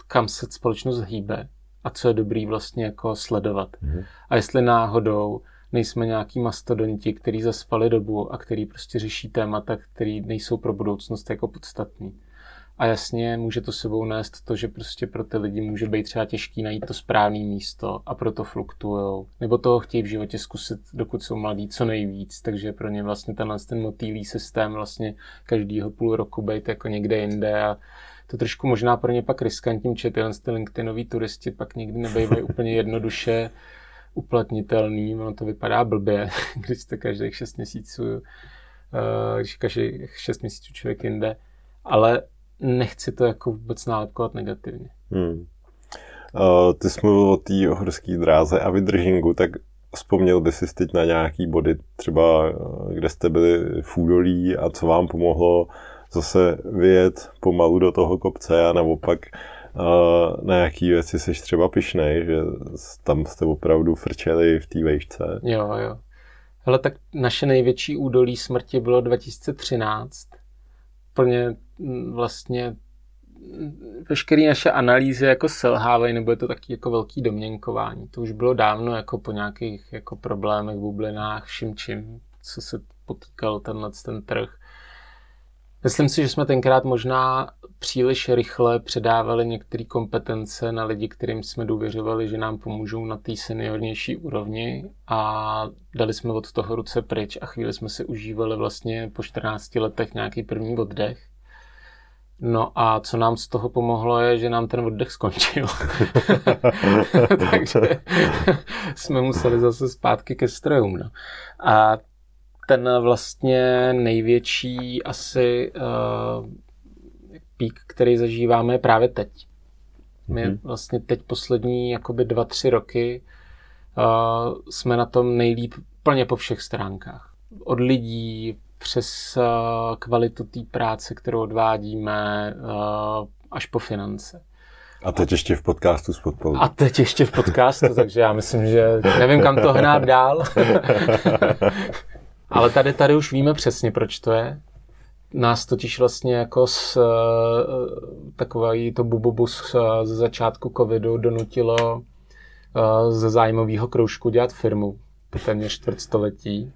kam se společnost hýbe, a co je dobrý vlastně jako sledovat. Mm-hmm. A jestli náhodou nejsme nějaký mastodonti, který zaspali dobu a který prostě řeší témata, které nejsou pro budoucnost jako podstatný. A jasně může to sebou nést to, že prostě pro ty lidi může být třeba těžký najít to správné místo a proto fluktujou. Nebo toho chtějí v životě zkusit, dokud jsou mladí, co nejvíc. Takže pro ně vlastně tenhle ten motýlý systém vlastně každýho půl roku být jako někde jinde a to trošku možná pro ně pak riskantním, že tyhle ty LinkedInoví turisti pak nikdy nebývají úplně jednoduše uplatnitelný, ono to vypadá blbě, [LAUGHS] když to každých 6 měsíců, eh, když každých 6 měsíců člověk jinde, ale nechci to jako vůbec nálepkovat negativně. Hmm. Uh, ty jsi mluvil o té horské dráze a vydržingu, tak vzpomněl by si teď na nějaký body, třeba eh, kde jste byli v údolí a co vám pomohlo zase vyjet pomalu do toho kopce a naopak na jaký věci jsi třeba pišnej, že tam jste opravdu frčeli v té vejšce. Jo, jo. Hele, tak naše největší údolí smrti bylo 2013. Plně vlastně veškeré naše analýzy jako selhávají, nebo je to taky jako velký domněnkování. To už bylo dávno jako po nějakých jako problémech, bublinách, vším čím, co se potýkal tenhle ten trh. Myslím si, že jsme tenkrát možná příliš rychle předávali některé kompetence na lidi, kterým jsme důvěřovali, že nám pomůžou na té seniornější úrovni a dali jsme od toho ruce pryč a chvíli jsme si užívali vlastně po 14 letech nějaký první oddech. No a co nám z toho pomohlo je, že nám ten oddech skončil. [LAUGHS] [LAUGHS] Takže jsme museli zase zpátky ke strojům. No. A ten vlastně největší asi uh, pík, který zažíváme je právě teď. My mm-hmm. vlastně teď poslední jakoby dva, tři roky uh, jsme na tom nejlíp plně po všech stránkách. Od lidí přes uh, kvalitu té práce, kterou odvádíme, uh, až po finance. A teď ještě v podcastu s podporou. A teď ještě v podcastu, takže já myslím, že nevím, kam to hnát dál. [LAUGHS] Ale tady, tady už víme přesně, proč to je. Nás totiž vlastně jako z uh, takový to bububus uh, ze začátku covidu donutilo uh, ze zájmového kroužku dělat firmu po téměř čtvrtstoletí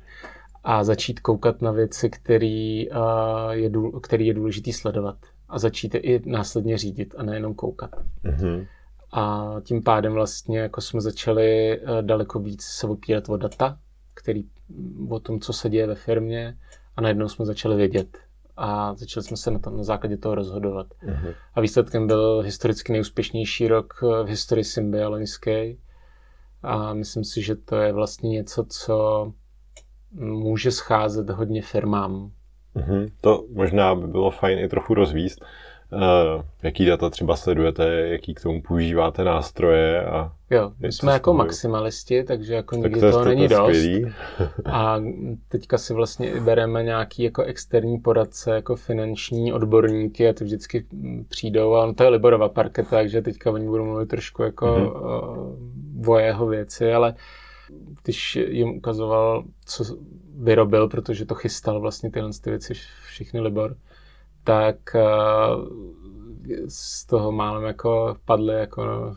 a začít koukat na věci, který, uh, je, důl, který je důležitý sledovat a začít je i následně řídit a nejenom koukat. Mm-hmm. A tím pádem vlastně jako jsme začali daleko víc se opírat o data, který o tom, co se děje ve firmě a najednou jsme začali vědět a začali jsme se na, to, na základě toho rozhodovat. Uh-huh. A výsledkem byl historicky nejúspěšnější rok v historii Symbia loňské a myslím si, že to je vlastně něco, co může scházet hodně firmám. Uh-huh. To možná by bylo fajn i trochu rozvíst. Uh, jaký data třeba sledujete, jaký k tomu používáte nástroje a Jo, my jsme jako maximalisti, takže jako nikdy tak to toho není dost. A teďka si vlastně bereme nějaký jako externí poradce, jako finanční odborníky a ty vždycky přijdou a on to je Liborova parketa, takže teďka oni budou mluvit trošku jako mm-hmm. o jeho věci, ale když jim ukazoval, co vyrobil, protože to chystal vlastně tyhle ty věci všechny Libor, tak z toho málem jako padly jako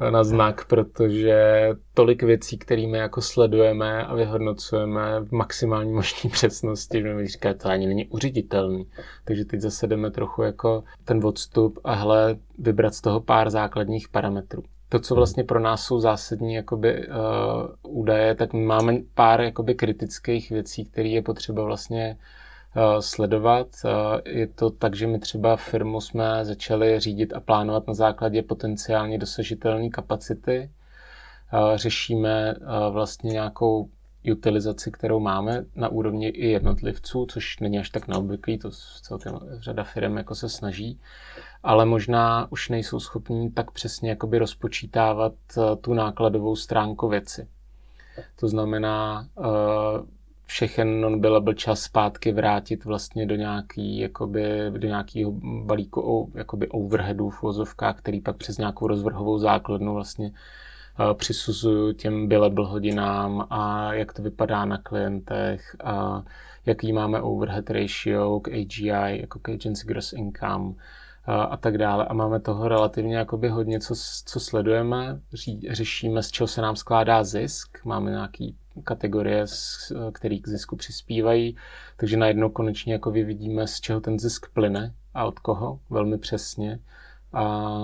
[LAUGHS] na znak, protože tolik věcí, kterými jako sledujeme a vyhodnocujeme v maximální možné přesnosti, že mi říká, to ani není uřiditelný. Takže teď zase jdeme trochu jako ten odstup a hle, vybrat z toho pár základních parametrů. To, co vlastně pro nás jsou zásadní jakoby, uh, údaje, tak máme pár jakoby, kritických věcí, které je potřeba vlastně Eh, sledovat. Eh, je to tak, že my třeba firmu jsme začali řídit a plánovat na základě potenciálně dosažitelné kapacity. Eh, řešíme vlastně nějakou utilizaci, kterou máme na úrovni i jednotlivců, což není až tak neobvyklý, to celkem řada firm jako se snaží, ale možná už nejsou schopní tak přesně jakoby rozpočítávat tu nákladovou stránku věci. To znamená, všechen non-billable čas zpátky vrátit vlastně do nějaký, jakoby, do nějakého balíku jakoby overheadů v vozovkách, který pak přes nějakou rozvrhovou základnu vlastně uh, přisuzuju těm billable hodinám a jak to vypadá na klientech a jaký máme overhead ratio k AGI, jako k Agency Gross Income a, a tak dále. A máme toho relativně jakoby hodně, co, co sledujeme, ří, řešíme, z čeho se nám skládá zisk, máme nějaký kategorie, které k zisku přispívají, takže najednou konečně jako vidíme, z čeho ten zisk plyne a od koho, velmi přesně. A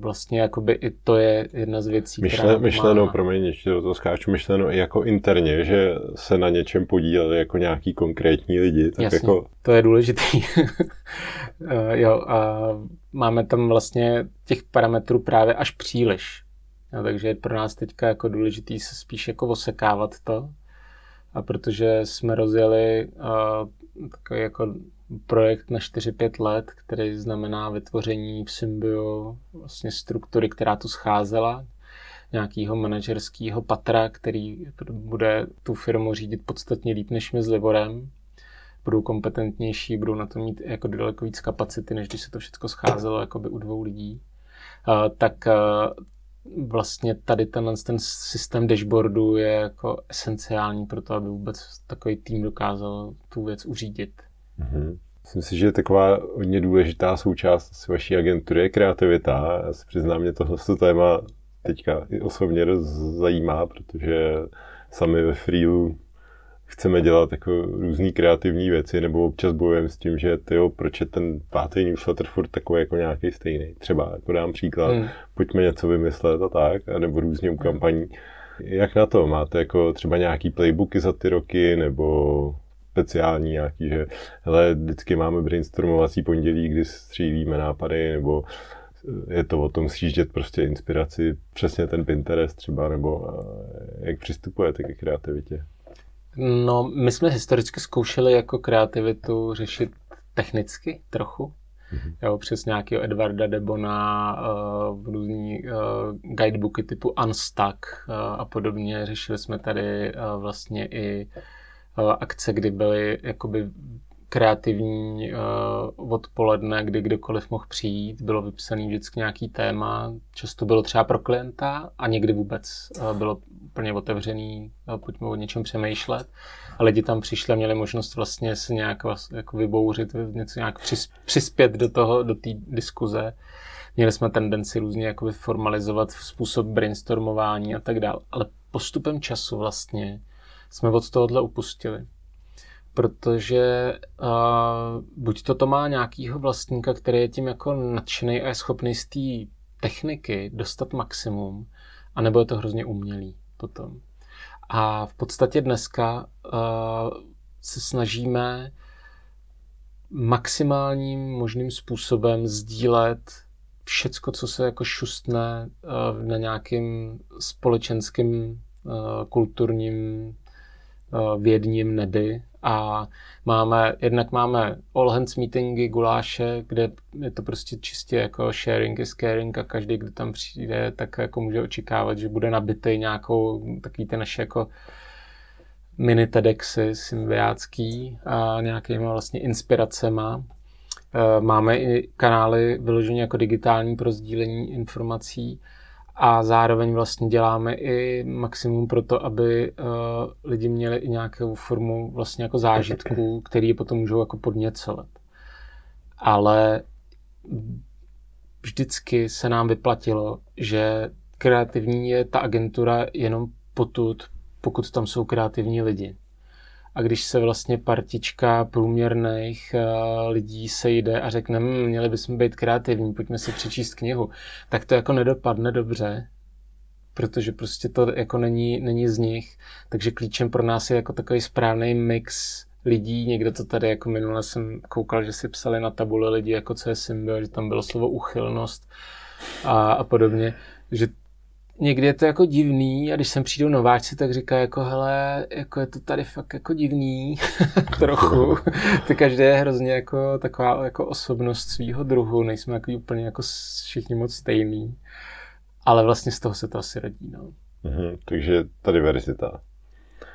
vlastně jakoby i to je jedna z věcí, Myšle, která Myšleno, promiň, ještě do toho skáču, myšleno i jako interně, že se na něčem podíleli jako nějaký konkrétní lidi. Tak Jasně, jako... to je důležitý. [LAUGHS] jo, a máme tam vlastně těch parametrů právě až příliš. Jo, takže je pro nás teďka jako důležitý se spíš jako osekávat to. A protože jsme rozjeli uh, takový jako projekt na 4-5 let, který znamená vytvoření v Symbio vlastně struktury, která tu scházela, nějakého manažerského patra, který bude tu firmu řídit podstatně líp než my s Livorem. Budou kompetentnější, budou na to mít jako daleko víc kapacity, než když se to všechno scházelo jakoby u dvou lidí. Tak vlastně tady tenhle ten systém dashboardu je jako esenciální pro to, aby vůbec takový tým dokázal tu věc uřídit. Mm-hmm. Myslím si, že taková hodně důležitá součást vaší agentury je kreativita. Já si přiznám, mě tohle téma teďka i osobně dost zajímá, protože sami ve Freelu chceme dělat jako různé kreativní věci, nebo občas bojujeme s tím, že tyjo, proč je ten pátý newsletter furt takový jako nějaký stejný. Třeba, jako dám příklad, hmm. pojďme něco vymyslet a tak, nebo různě u kampaní. Jak na to? Máte jako třeba nějaký playbooky za ty roky, nebo speciální nějaký, že hele, vždycky máme brainstormovací pondělí, kdy střílíme nápady, nebo je to o tom sjíždět prostě inspiraci, přesně ten Pinterest třeba, nebo jak přistupujete ke kreativitě? No, my jsme historicky zkoušeli jako kreativitu řešit technicky trochu. Mm-hmm. Jo, přes nějakého Edvarda Debona, uh, různý uh, guidebooky typu Unstuck uh, a podobně. Řešili jsme tady uh, vlastně i uh, akce, kdy byly jakoby kreativní uh, odpoledne, kdy kdokoliv mohl přijít, bylo vypsaný vždycky nějaký téma, často bylo třeba pro klienta a někdy vůbec uh, bylo úplně otevřený, uh, pojďme o něčem přemýšlet. A lidi tam přišli měli možnost vlastně se nějak jako vybouřit, něco nějak přis, přispět do toho, do té diskuze. Měli jsme tendenci různě jakoby formalizovat způsob brainstormování a tak dále. Ale postupem času vlastně jsme od tohohle upustili protože uh, buď to to má nějakýho vlastníka, který je tím jako nadšený a je schopný z té techniky dostat maximum, anebo je to hrozně umělý potom. A v podstatě dneska uh, se snažíme maximálním možným způsobem sdílet všecko, co se jako šustne na nějakým společenským, kulturním, uh, vědním nebi a máme, jednak máme all hands meetingy, guláše, kde je to prostě čistě jako sharing is caring a každý, kdo tam přijde, tak jako může očekávat, že bude nabitý nějakou, takový ty naše jako mini TEDxy symbiácký a nějakýma vlastně inspiracema. E, máme i kanály vyloženě jako digitální pro sdílení informací a zároveň vlastně děláme i maximum pro to, aby uh, lidi měli i nějakou formu vlastně jako zážitku, který potom můžou jako podněcovat. Ale vždycky se nám vyplatilo, že kreativní je ta agentura jenom potud, pokud tam jsou kreativní lidi a když se vlastně partička průměrných uh, lidí sejde a řekne, hm, měli bychom být kreativní, pojďme si přečíst knihu, tak to jako nedopadne dobře, protože prostě to jako není, není z nich. Takže klíčem pro nás je jako takový správný mix lidí. Někdo to tady jako minule jsem koukal, že si psali na tabule lidi, jako co je symbol, že tam bylo slovo uchylnost a, a podobně. Že někdy je to jako divný a když sem přijdou nováčci, tak říká jako hele, jako je to tady fakt jako divný [LAUGHS] trochu. to každý je hrozně jako taková jako osobnost svého druhu, nejsme jako úplně jako všichni moc stejný. Ale vlastně z toho se to asi rodí, no. Mm-hmm, takže ta diverzita.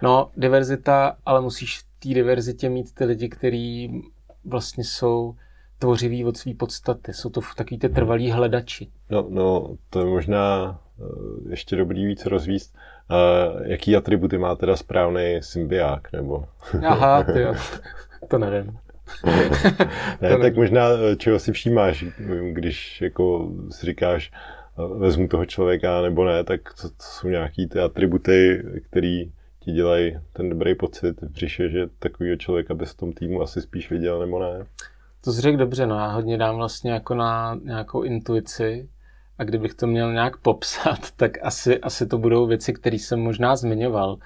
No, diverzita, ale musíš v té diverzitě mít ty lidi, kteří vlastně jsou tvořivý od své podstaty. Jsou to takový ty trvalí hledači. No, no, to je možná ještě dobrý víc rozvíst. Uh, jaký atributy má teda správný symbiák, nebo? Aha, [LAUGHS] ty jo. to nevím. [LAUGHS] ne, to tak možná eh, čeho si všímáš, když jako si říkáš, vezmu toho člověka nebo ne, tak to, to jsou nějaký ty atributy, které ti dělají ten dobrý pocit v břiše, že takovýho člověka bys v tom týmu asi spíš viděl nebo ne? To jsi řekl dobře, no já hodně dám vlastně jako na nějakou intuici, a kdybych to měl nějak popsat, [LAUGHS] tak asi, asi to budou věci, které jsem možná zmiňoval.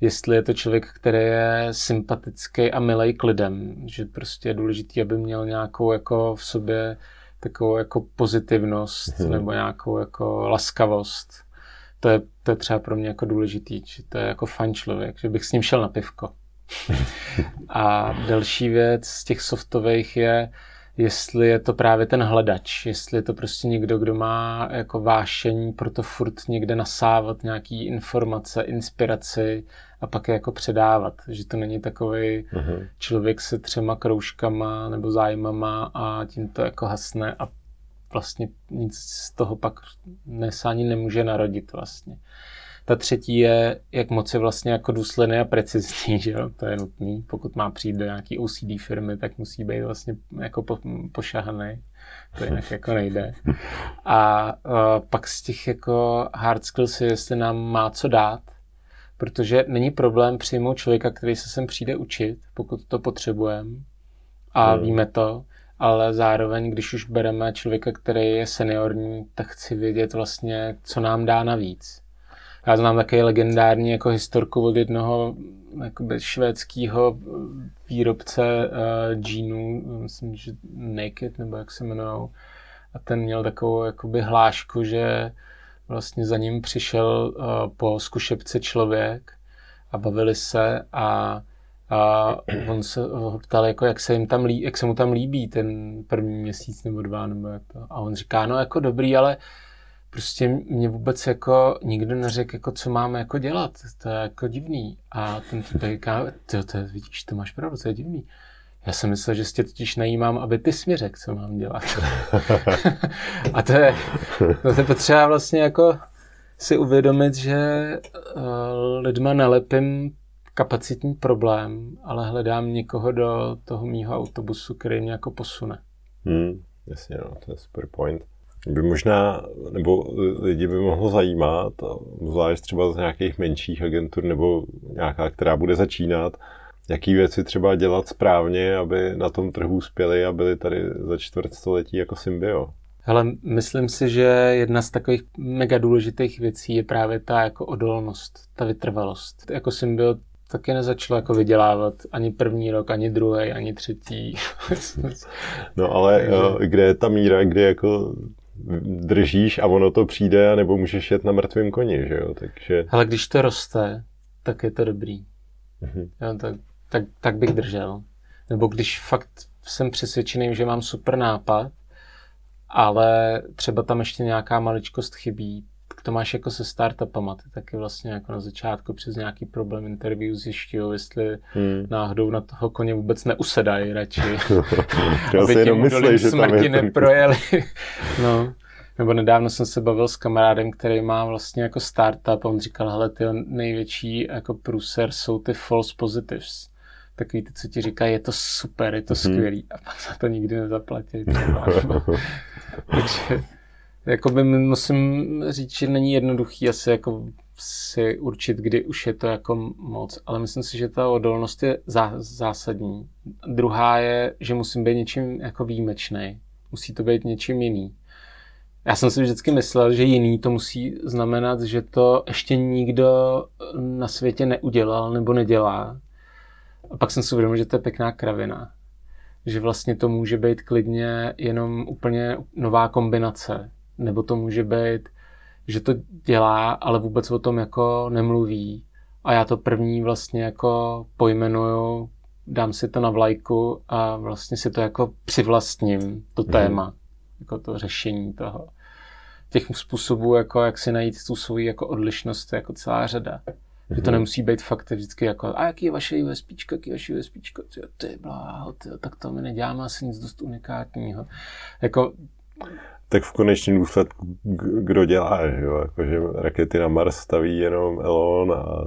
Jestli je to člověk, který je sympatický a milej k lidem, že prostě je důležité, aby měl nějakou jako v sobě takovou jako pozitivnost hmm. nebo nějakou jako laskavost. To je, to je třeba pro mě jako důležitý, že to je jako fajn člověk, že bych s ním šel na pivko. [LAUGHS] a další věc z těch softových je, jestli je to právě ten hledač, jestli je to prostě někdo, kdo má jako vášení pro to furt někde nasávat nějaký informace, inspiraci a pak je jako předávat. Že to není takový uh-huh. člověk se třema kroužkama nebo zájmama a tím to jako hasne a vlastně nic z toho pak se ani nemůže narodit vlastně. Ta třetí je, jak moc je vlastně jako důsledný a precizní, [LAUGHS] že jo? to je nutný. Pokud má přijít do nějaký OCD firmy, tak musí být vlastně jako po, pošahaný. To jinak jako nejde. A uh, pak z těch jako hard skills, jestli nám má co dát, protože není problém přijmout člověka, který se sem přijde učit, pokud to potřebujeme a hmm. víme to, ale zároveň, když už bereme člověka, který je seniorní, tak chci vědět vlastně, co nám dá navíc. Já znám také legendární jako historku od jednoho jakoby švédského výrobce uh, džínů, myslím, že Naked, nebo jak se jmenují. A ten měl takovou jakoby hlášku, že vlastně za ním přišel uh, po zkušebce člověk a bavili se a a on se ho ptal, jako, jak, se jim tam líbí, jak se mu tam líbí ten první měsíc nebo dva, nebo jak to. A on říká, no jako dobrý, ale prostě mě vůbec jako nikdo neřekl, jako co máme jako dělat. To je jako divný. A ten typ říká, to, to je, vidíš, to máš pravdu, to je divný. Já jsem myslel, že tě totiž najímám, aby ty jsi mi řekl, co mám dělat. [LAUGHS] a to je, to je potřeba vlastně jako si uvědomit, že uh, lidma nelepím kapacitní problém, ale hledám někoho do toho mýho autobusu, který mě jako posune. Hmm, jasně, no, to je super point. By možná, nebo lidi by mohlo zajímat, zvlášť třeba z nějakých menších agentur nebo nějaká, která bude začínat, jaký věci třeba dělat správně, aby na tom trhu uspěli a byli tady za čtvrtstoletí jako symbio. Hele, myslím si, že jedna z takových mega důležitých věcí je právě ta jako odolnost, ta vytrvalost. Jako symbio taky nezačalo jako vydělávat ani první rok, ani druhý, ani třetí. no ale Takže... Eh, kde je ta míra, kde jako držíš a ono to přijde, nebo můžeš jet na mrtvém koni, že jo? Takže... Ale když to roste, tak je to dobrý. Mm-hmm. Jo, tak, tak, tak bych držel. Nebo když fakt jsem přesvědčený, že mám super nápad, ale třeba tam ještě nějaká maličkost chybí, to máš jako se startupama, ty taky vlastně jako na začátku přes nějaký problém interview zjišťují, jestli hmm. náhodou na toho koně vůbec neusedají radši, [LAUGHS] aby tím myslej, že smrti neprojeli. [LAUGHS] no. Nebo nedávno jsem se bavil s kamarádem, který má vlastně jako startup a on říkal, hele, ty největší jako průser jsou ty false positives. Takový ty, co ti říkají, je to super, je to hmm. skvělý a pak za to nikdy nezaplatí. [LAUGHS] Takže Jakoby musím říct, že není jednoduchý asi jako si určit, kdy už je to jako moc, ale myslím si, že ta odolnost je zásadní. Druhá je, že musím být něčím jako výjimečný. Musí to být něčím jiný. Já jsem si vždycky myslel, že jiný to musí znamenat, že to ještě nikdo na světě neudělal nebo nedělá. A pak jsem si uvědomil, že to je pěkná kravina. Že vlastně to může být klidně jenom úplně nová kombinace nebo to může být, že to dělá, ale vůbec o tom jako nemluví. A já to první vlastně jako pojmenuju, dám si to na vlajku a vlastně si to jako přivlastním, to mm. téma, jako to řešení toho. Těch způsobů, jako jak si najít tu svoji jako odlišnost, jako celá řada. Mm-hmm. Že to mhm. nemusí být fakt vždycky jako, a jaký je vaše USP, jaký je vaše USP, ty, ty bláho, ty, tak to my neděláme asi nic dost unikátního. Jako, tak v konečném důsledku kdo dělá, že jo? Jako, že rakety na Mars staví jenom Elon a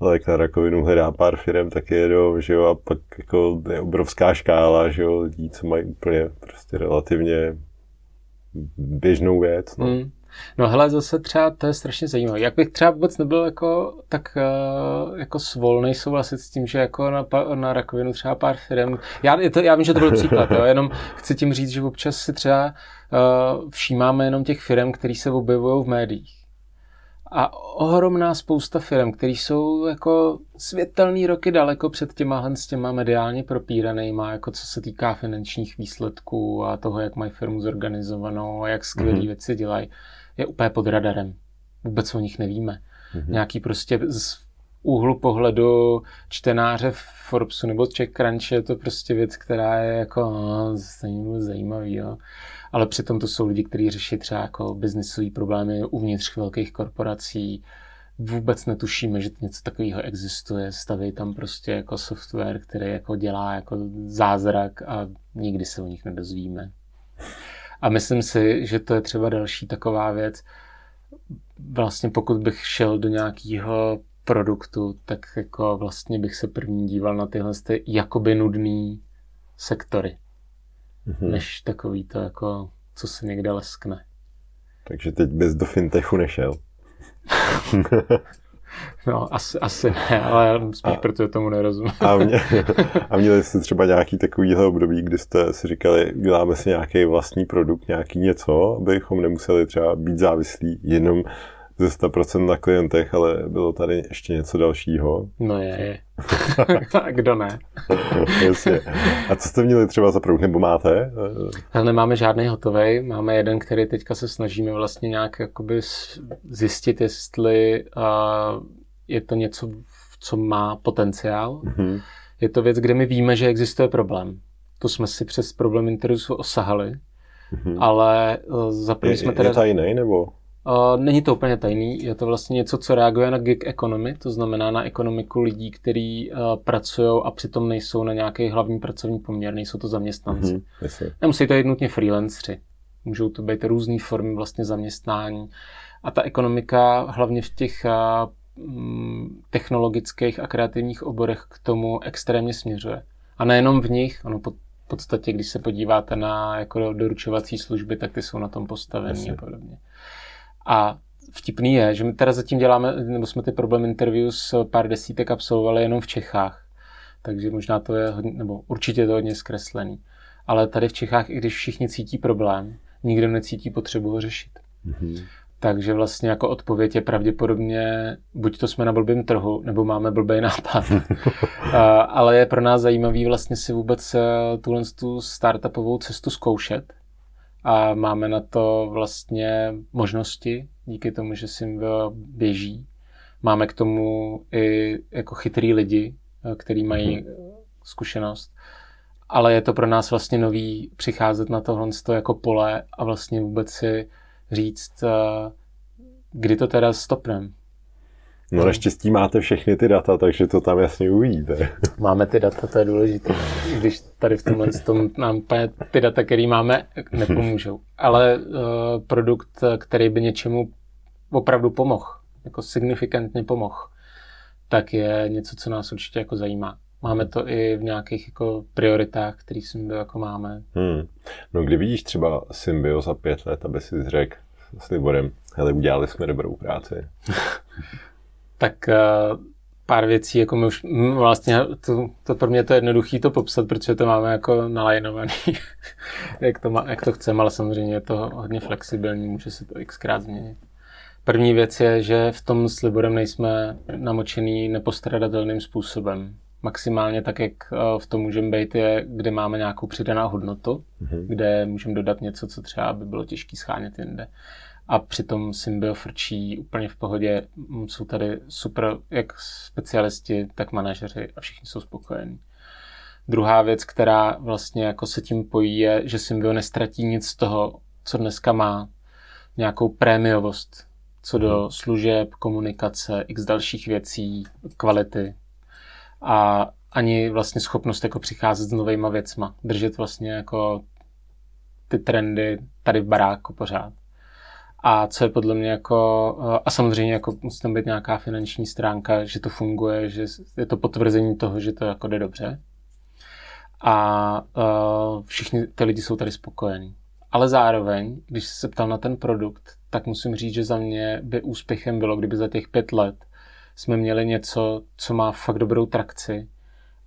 lék na rakovinu hledá pár firm, tak jedou, že jo, a pak jako je obrovská škála, že jo, lidí, co mají úplně prostě relativně běžnou věc. No. Mm. No hele, zase třeba to je strašně zajímavé. Jak bych třeba vůbec nebyl jako tak uh, jako svolný souhlasit s tím, že jako na, na rakovinu třeba pár firm. Já, je to, já vím, že to byl příklad, jo, jenom chci tím říct, že občas si třeba uh, všímáme jenom těch firm, které se objevují v médiích. A ohromná spousta firm, které jsou jako světelný roky daleko před těma s těma mediálně propíranýma, jako co se týká finančních výsledků a toho, jak mají firmu zorganizovanou a jak skvělé mm-hmm. věci dělají je úplně pod radarem. Vůbec o nich nevíme. Mm-hmm. Nějaký prostě z úhlu pohledu čtenáře v Forbesu nebo Czech Crunch je to prostě věc, která je jako no, zajímavý, jo. Ale přitom to jsou lidi, kteří řeší třeba jako biznisové problémy uvnitř velkých korporací, vůbec netušíme, že něco takového existuje. Staví tam prostě jako software, který jako dělá jako zázrak a nikdy se o nich nedozvíme. A myslím si, že to je třeba další taková věc. Vlastně pokud bych šel do nějakého produktu, tak jako vlastně bych se první díval na tyhle ty jakoby nudný sektory, mm-hmm. než takový to jako, co se někde leskne. Takže teď bez do fintechu nešel. [LAUGHS] No, asi, asi ne, ale spíš a, protože tomu nerozumím. A, mě, [LAUGHS] a měli jste třeba nějaký takovýhle období, kdy jste si říkali, děláme si nějaký vlastní produkt, nějaký něco, abychom nemuseli třeba být závislí jenom ze 100% na klientech, ale bylo tady ještě něco dalšího. No je, je. [LAUGHS] A kdo ne? [LAUGHS] Jasně. A co jste měli třeba za produkt, nebo máte? Ale nemáme žádný hotový. Máme jeden, který teďka se snažíme vlastně nějak jakoby zjistit, jestli uh, je to něco, co má potenciál. Mm-hmm. Je to věc, kde my víme, že existuje problém. To jsme si přes problém interview osahali, mm-hmm. ale uh, zapojili jsme teda... Je tajný, nebo? Uh, není to úplně tajný, je to vlastně něco, co reaguje na gig economy, to znamená na ekonomiku lidí, kteří uh, pracují a přitom nejsou na nějaký hlavní pracovní poměr, nejsou to zaměstnanci. Mm-hmm, Nemusí to být nutně freelancři, můžou to být různé formy vlastně zaměstnání. A ta ekonomika hlavně v těch uh, technologických a kreativních oborech k tomu extrémně směřuje. A nejenom v nich, ono po podstatě, když se podíváte na jako doručovací služby, tak ty jsou na tom postavení a podobně. A vtipný je, že my teda zatím děláme, nebo jsme ty problém interview s pár desítek absolvovali jenom v Čechách. Takže možná to je hodně, nebo určitě je to hodně zkreslený. Ale tady v Čechách, i když všichni cítí problém, nikdo necítí potřebu ho řešit. Mm-hmm. Takže vlastně jako odpověď je pravděpodobně, buď to jsme na blbém trhu, nebo máme blbý nápad. [LAUGHS] ale je pro nás zajímavý vlastně si vůbec eh, tuhle tu startupovou cestu zkoušet a máme na to vlastně možnosti, díky tomu, že Symbio běží. Máme k tomu i jako chytrý lidi, eh, který mají mm-hmm. zkušenost. Ale je to pro nás vlastně nový přicházet na tohle jako pole a vlastně vůbec si říct, eh, kdy to teda stopneme. No naštěstí máte všechny ty data, takže to tam jasně uvidíte. [LAUGHS] Máme ty data, to je důležité. Když tady v tomhle tom nám ty data, které máme, nepomůžou. Ale uh, produkt, který by něčemu opravdu pomohl, jako signifikantně pomohl, tak je něco, co nás určitě jako zajímá. Máme to i v nějakých jako prioritách, který Symbio jako máme. Hmm. No kdy vidíš třeba Symbio za pět let, aby si řekl s Liborem, hele, udělali jsme dobrou práci. [LAUGHS] tak uh, pár věcí, jako my už vlastně, to, to pro mě to je jednoduchý to popsat, protože to máme jako nalajnovaný, [LAUGHS] jak, to má, jak to chceme, ale samozřejmě je to hodně flexibilní, může se to xkrát změnit. První věc je, že v tom s Liborem nejsme namočený nepostradatelným způsobem. Maximálně tak, jak eh, v tom můžeme být, je, kde máme nějakou přidanou hodnotu, mm-hmm. kde můžeme dodat něco, co třeba by bylo těžké schánět jinde a přitom Symbio frčí úplně v pohodě. Jsou tady super jak specialisti, tak manažeři a všichni jsou spokojení. Druhá věc, která vlastně jako se tím pojí, je, že Symbio nestratí nic z toho, co dneska má. Nějakou prémiovost, co do mhm. služeb, komunikace, x dalších věcí, kvality. A ani vlastně schopnost jako přicházet s novýma věcma. Držet vlastně jako ty trendy tady v baráku pořád. A co je podle mě jako, eh, a samozřejmě jako musí tam být nějaká finanční stránka, že to funguje, že je to potvrzení toho, že to jako jde dobře. A uh, všichni ty lidi jsou tady spokojení. Ale zároveň, když se ptal na ten produkt, tak musím říct, že za mě by úspěchem bylo, kdyby za těch pět let jsme měli něco, co má fakt dobrou trakci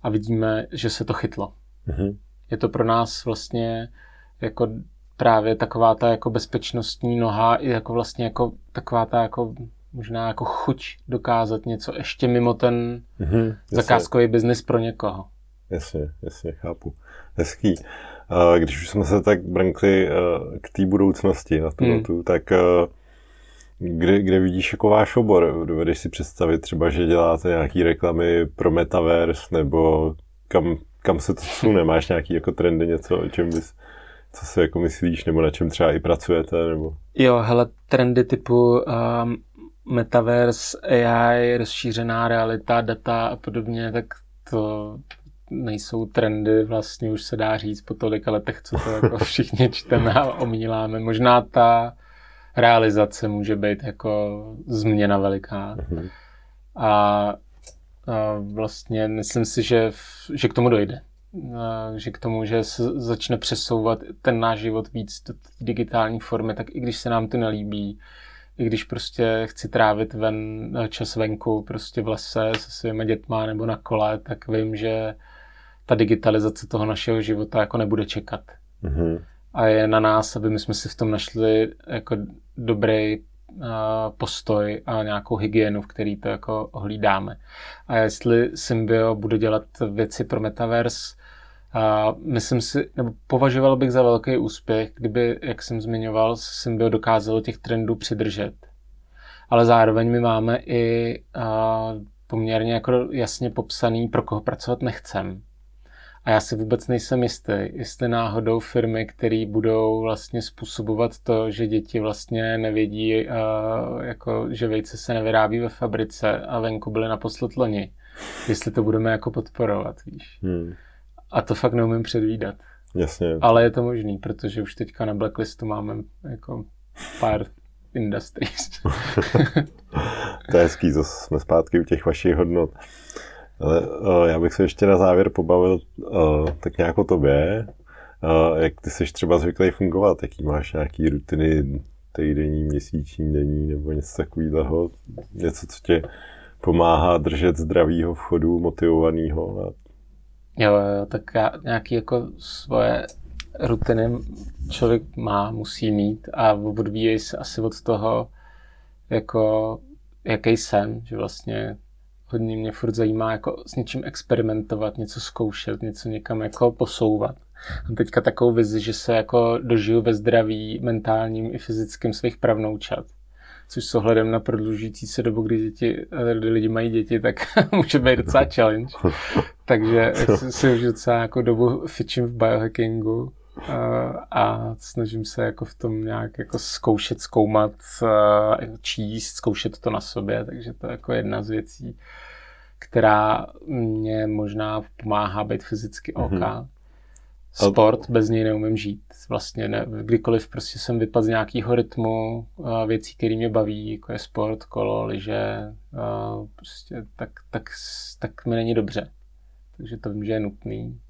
a vidíme, že se to chytlo. Mm-hmm. Je to pro nás vlastně jako právě taková ta jako bezpečnostní noha i jako vlastně jako taková ta jako možná jako chuť dokázat něco ještě mimo ten mm-hmm, zakázkový biznis pro někoho. Jasně, jasně, chápu. Hezký. Když už jsme se tak brnkli eh, k té budoucnosti na tu hmm. notu, tak eh, kde, kde vidíš jako váš obor? Dovedeš si představit třeba, že děláte nějaké reklamy pro Metaverse, nebo kam, kam se to sune? Máš nějaký jako trendy, něco, o čem bys co si jako myslíš, nebo na čem třeba i pracujete? Nebo... Jo, hele, trendy typu um, metaverse, AI, rozšířená realita, data a podobně, tak to nejsou trendy, vlastně už se dá říct po tolika letech, co to jako [LAUGHS] všichni čteme a omíláme. Možná ta realizace může být jako změna veliká. Mhm. A, a vlastně myslím si, že, že k tomu dojde že k tomu, že se začne přesouvat ten náš život víc do digitální formy, tak i když se nám to nelíbí, i když prostě chci trávit ven, čas venku, prostě v lese se svými dětma nebo na kole, tak vím, že ta digitalizace toho našeho života jako nebude čekat. Mm-hmm. A je na nás, aby my jsme si v tom našli jako dobrý uh, postoj a nějakou hygienu, v který to jako ohlídáme. A jestli Symbio bude dělat věci pro Metaverse, a myslím si, nebo považoval bych za velký úspěch, kdyby, jak jsem zmiňoval, Symbio dokázalo těch trendů přidržet. Ale zároveň my máme i a, poměrně jako jasně popsaný, pro koho pracovat nechcem. A já si vůbec nejsem jistý, jestli náhodou firmy, které budou vlastně způsobovat to, že děti vlastně nevědí, uh, jako, že vejce se nevyrábí ve fabrice a venku byly naposled loni, jestli to budeme jako podporovat, víš. Hmm. A to fakt neumím předvídat. Jasně. Ale je to možný, protože už teďka na blacklistu máme jako pár industries. [LAUGHS] to je hezký, zase jsme zpátky u těch vašich hodnot. Ale uh, já bych se ještě na závěr pobavil uh, tak nějak o tobě. Uh, jak ty seš třeba zvyklý fungovat? Jaký máš nějaký rutiny týdenní, měsíční, denní nebo něco takového? Něco, co tě pomáhá držet zdravýho vchodu, motivovaného? A... Jo, jo, tak já nějaký jako svoje rutiny člověk má, musí mít a odvíjejí se asi od toho, jako jaký jsem, že vlastně hodně mě furt zajímá jako s něčím experimentovat, něco zkoušet, něco někam jako posouvat. A teďka takovou vizi, že se jako dožiju ve zdraví mentálním i fyzickým svých pravnoučat. Což s ohledem na prodlužující se dobu, kdy, děti, kdy lidi mají děti, tak [LAUGHS] může být docela challenge. [LAUGHS] Takže si už docela jako dobu fičím v biohackingu a snažím se jako v tom nějak jako zkoušet, zkoumat, číst, zkoušet to na sobě, takže to je jako jedna z věcí, která mě možná pomáhá být fyzicky OK. Mm-hmm. Sport, bez něj neumím žít. Vlastně ne, kdykoliv prostě jsem vypadl z nějakého rytmu věcí, které mě baví, jako je sport, kolo, lyže, prostě, tak, tak, tak mi není dobře. Takže to vím, že je nutný.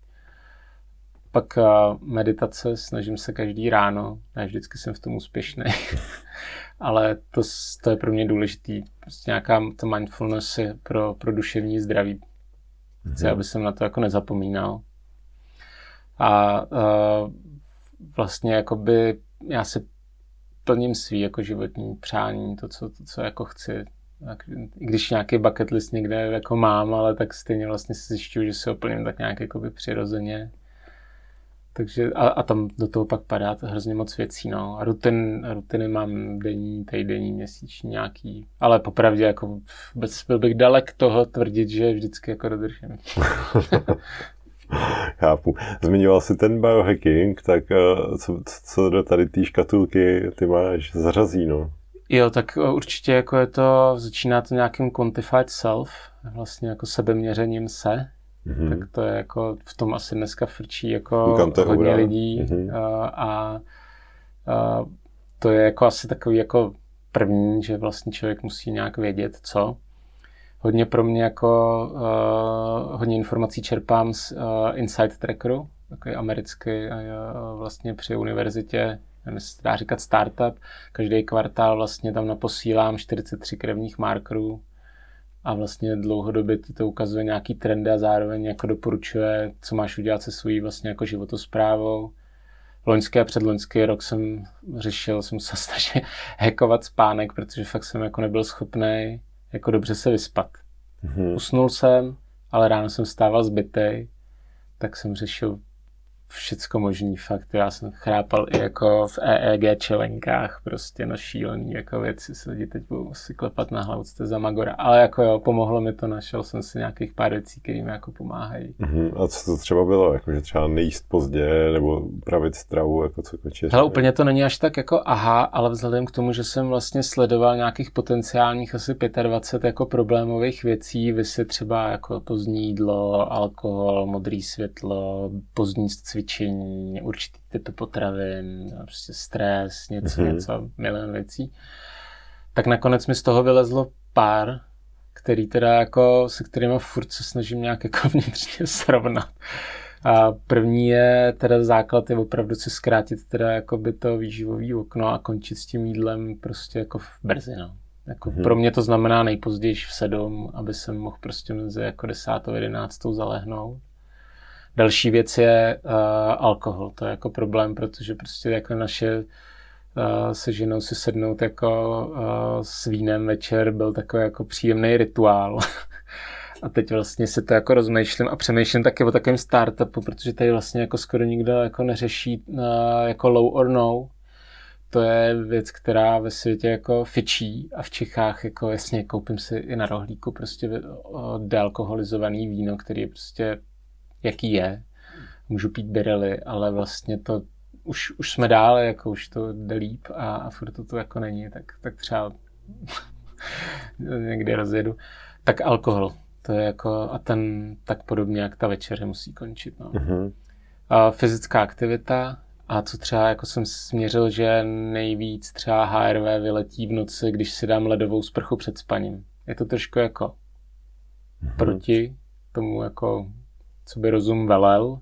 Pak meditace, snažím se každý ráno, ne vždycky jsem v tom úspěšný, [LAUGHS] ale to, to je pro mě důležitý. Prostě nějaká to mindfulness je pro, pro duševní zdraví. Chci, mm-hmm. aby jsem na to jako nezapomínal. A uh, vlastně jakoby já si plním svý jako životní přání, to, co, to, co jako chci. I když nějaký bucket list někde jako mám, ale tak stejně vlastně si zjišťuju, že si ho plním tak nějak jakoby přirozeně. Takže a, a tam do toho pak padá to hrozně moc věcí, no. A rutin, rutiny mám denní, týdenní, měsíční nějaký, ale popravdě jako vůbec byl bych dalek toho tvrdit, že vždycky jako dodržím. [LAUGHS] [LAUGHS] Chápu. Zmiňoval jsi ten biohacking, tak eh, co, co do tady té škatulky ty máš zařazí, no? Jo, tak eh, určitě jako je to, začíná to nějakým quantified self, vlastně jako sebeměřením se, Mm-hmm. Tak to je jako, v tom asi dneska frčí jako to hodně lidí mm-hmm. a, a, a to je jako asi takový jako první, že vlastně člověk musí nějak vědět, co. Hodně pro mě jako uh, hodně informací čerpám z uh, Insight Trackeru, takový americký uh, vlastně při univerzitě, nevím, se dá říkat startup. Každý kvartál vlastně tam naposílám 43 krevních markerů a vlastně dlouhodobě ti to ukazuje nějaký trendy a zároveň jako doporučuje, co máš udělat se svojí vlastně jako životosprávou. Loňský a předloňský rok jsem řešil, jsem se [LAUGHS] snažil hackovat spánek, protože fakt jsem jako nebyl schopný jako dobře se vyspat. Mm-hmm. Usnul jsem, ale ráno jsem stával zbytej, tak jsem řešil všecko možný, fakt. Já jsem chrápal i jako v EEG čelenkách, prostě na šílený jako věci se lidi teď budou si klepat na hlavu, jste za Magora. Ale jako jo, pomohlo mi to, našel jsem si nějakých pár věcí, které mi jako pomáhají. Uh-huh. A co to třeba bylo? Jako, že třeba nejíst pozdě nebo upravit stravu, jako co kočíš? Hele, úplně to není až tak jako aha, ale vzhledem k tomu, že jsem vlastně sledoval nějakých potenciálních asi 25 jako problémových věcí, vy si třeba jako pozdní jídlo, alkohol, modrý světlo, pozdní cvičení, určitý typy potravin, prostě stres, něco, mm-hmm. něco, milion věcí. Tak nakonec mi z toho vylezlo pár, který teda jako, se kterými furt se snažím nějak jako [LAUGHS] vnitřně srovnat. A první je, teda základ je opravdu si zkrátit teda jakoby to výživový okno a končit s tím jídlem prostě jako v brzy, no. Jako hmm. Pro mě to znamená nejpozději v sedm, aby jsem mohl prostě mezi jako desátou, jedenáctou zalehnout. Další věc je uh, alkohol. To je jako problém, protože prostě jako naše uh, se ženou si sednout jako uh, s vínem večer byl takový jako příjemný rituál. [LAUGHS] a teď vlastně si to jako rozmýšlím a přemýšlím taky o takovém startupu, protože tady vlastně jako skoro nikdo jako neřeší uh, jako low or no. To je věc, která ve světě jako fičí a v Čechách jako jasně koupím si i na rohlíku prostě dealkoholizovaný víno, který je prostě jaký je. Můžu pít birely, ale vlastně to už, už jsme dále, jako už to jde líp a, a furt to tu jako není, tak, tak třeba [LAUGHS] někdy rozjedu. Tak alkohol, to je jako, a ten tak podobně, jak ta večeře musí končit. No. Mm-hmm. A fyzická aktivita, a co třeba jako jsem směřil, že nejvíc třeba HRV vyletí v noci, když si dám ledovou sprchu před spaním. Je to trošku jako mm-hmm. proti tomu jako co by rozum velel.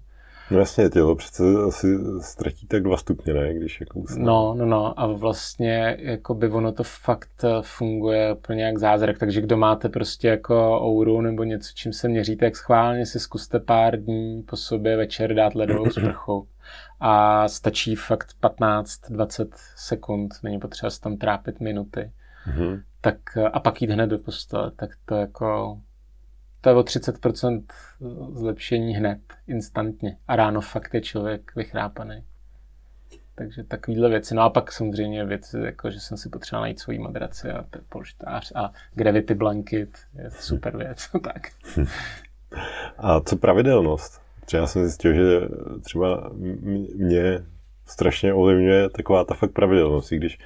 No jasně, tělo přece asi ztratí tak dva stupně, ne, když jako usne. No, no, no a vlastně jako by ono to fakt funguje úplně jak zázrak, takže kdo máte prostě jako ouru nebo něco, čím se měříte, jak schválně si zkuste pár dní po sobě večer dát ledovou [CLEARS THROAT] sprchu a stačí fakt 15-20 sekund, není potřeba se tam trápit minuty. Mm-hmm. Tak a pak jít hned do postele, tak to jako to je o 30% zlepšení hned, instantně. A ráno fakt je člověk vychrápaný. Takže takovýhle věci. No a pak samozřejmě věci, jako že jsem si potřeboval najít svoji madraci a polštář a Gravity Blanket je super věc. [LAUGHS] tak. A co pravidelnost? Třeba jsem zjistil, že třeba mě strašně ovlivňuje taková ta fakt pravidelnost, i když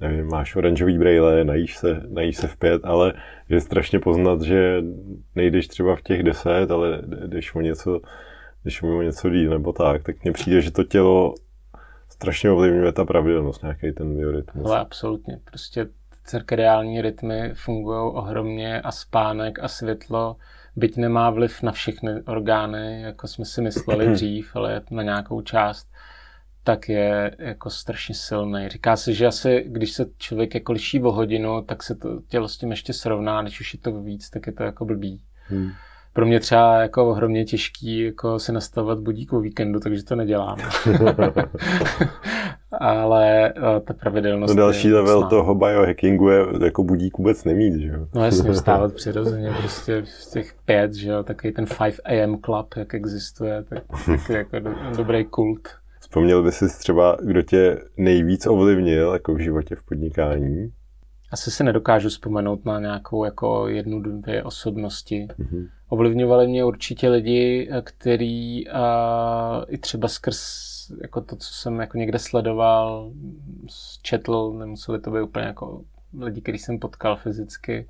nevím, máš oranžový brejle, najíš se, najíš se v pět, ale je strašně poznat, že nejdeš třeba v těch deset, ale jdeš o něco, jdeš o něco díl nebo tak, tak mně přijde, že to tělo strašně ovlivňuje ta pravidelnost, nějaký ten biorytmus. Ale absolutně, prostě cirkadiální rytmy fungují ohromně a spánek a světlo, byť nemá vliv na všechny orgány, jako jsme si mysleli [CLEARS THROAT] dřív, ale na nějakou část, tak je jako strašně silný. Říká se, že asi, když se člověk jako liší o hodinu, tak se to tělo s tím ještě srovná, když už je to víc, tak je to jako blbý. Hmm. Pro mě třeba jako ohromně těžký jako se nastavovat budík o víkendu, takže to nedělám. [LAUGHS] Ale eh, ta pravidelnost no další level snad. toho biohackingu je jako budík vůbec nemít, že jo? No jasně, [LAUGHS] vstávat přirozeně, prostě v těch pět, že jo, takový ten 5 AM club, jak existuje, tak, tak jako do, dobrý kult. Vzpomněl by si třeba, kdo tě nejvíc ovlivnil jako v životě v podnikání? Asi si nedokážu vzpomenout na nějakou jako jednu, dvě osobnosti. Mm-hmm. Ovlivňovali mě určitě lidi, který a, i třeba skrz jako to, co jsem jako někde sledoval, četl, nemuseli to být úplně jako lidi, který jsem potkal fyzicky.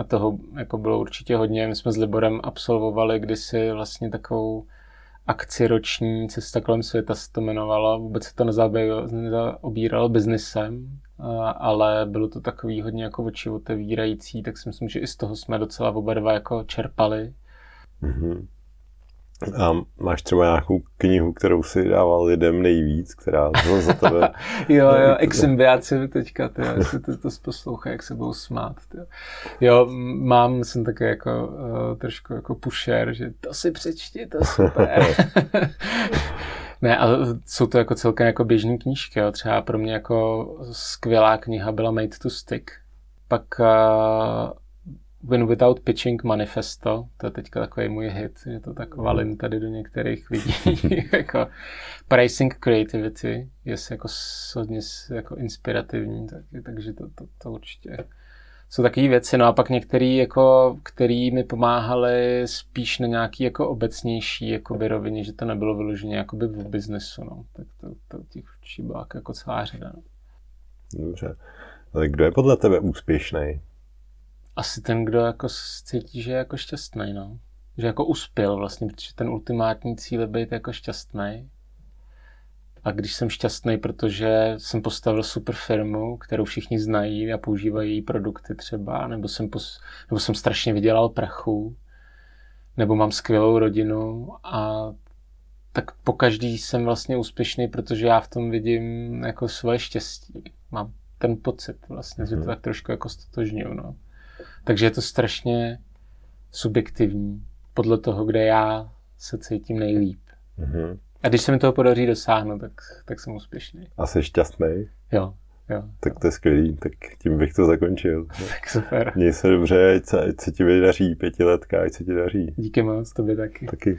A toho jako bylo určitě hodně. My jsme s Liborem absolvovali kdysi vlastně takovou akci roční Cesta kolem světa se to jmenovalo. Vůbec se to nezaobíralo biznesem, ale bylo to takový hodně jako oči otevírající, tak si myslím, že i z toho jsme docela oba dva jako čerpali. Mm-hmm. A máš třeba nějakou knihu, kterou si dával lidem nejvíc, která za tebe... [LAUGHS] jo, jo, exymbiáci teďka, ty, [LAUGHS] jestli to, to poslouchá, jak se budou smát. Ty. Jo, mám, jsem také jako uh, trošku jako pusher, že to si přečti, to super. [LAUGHS] ne, ale jsou to jako celkem jako běžné knížky, jo. třeba pro mě jako skvělá kniha byla Made to Stick. Pak uh, Win Without Pitching Manifesto, to je teďka takový můj hit, že to tak valím tady do některých lidí, [LAUGHS] [LAUGHS] jako Pricing Creativity je jako hodně jako inspirativní, tak, takže to, to, to určitě jsou takové věci, no a pak některý, jako, který mi pomáhali spíš na nějaký jako obecnější jakoby rovině, že to nebylo vyloženě jakoby v biznesu, no. tak to, to těch určitě byla jako celá řada. No. Dobře. Ale kdo je podle tebe úspěšný? Asi ten, kdo jako cítí, že je jako šťastný, no. Že jako uspěl vlastně, protože ten ultimátní cíl je být jako šťastný. A když jsem šťastný, protože jsem postavil super firmu, kterou všichni znají a používají její produkty třeba, nebo jsem, pos, nebo jsem strašně vydělal prachu, nebo mám skvělou rodinu a tak po každý jsem vlastně úspěšný, protože já v tom vidím jako svoje štěstí. Mám ten pocit vlastně, mm-hmm. že to mhm. tak trošku jako stotožňuju, no. Takže je to strašně subjektivní podle toho, kde já se cítím nejlíp. Mm-hmm. A když se mi toho podaří dosáhnout, tak, tak jsem úspěšný. A jsi šťastný? Jo, jo. Tak to je skvělý, tak tím bych to zakončil. [LAUGHS] tak super. Měj se dobře, ať se, ať se ti vydaří pětiletka, ať se ti daří. Díky moc, tobě taky. Taky.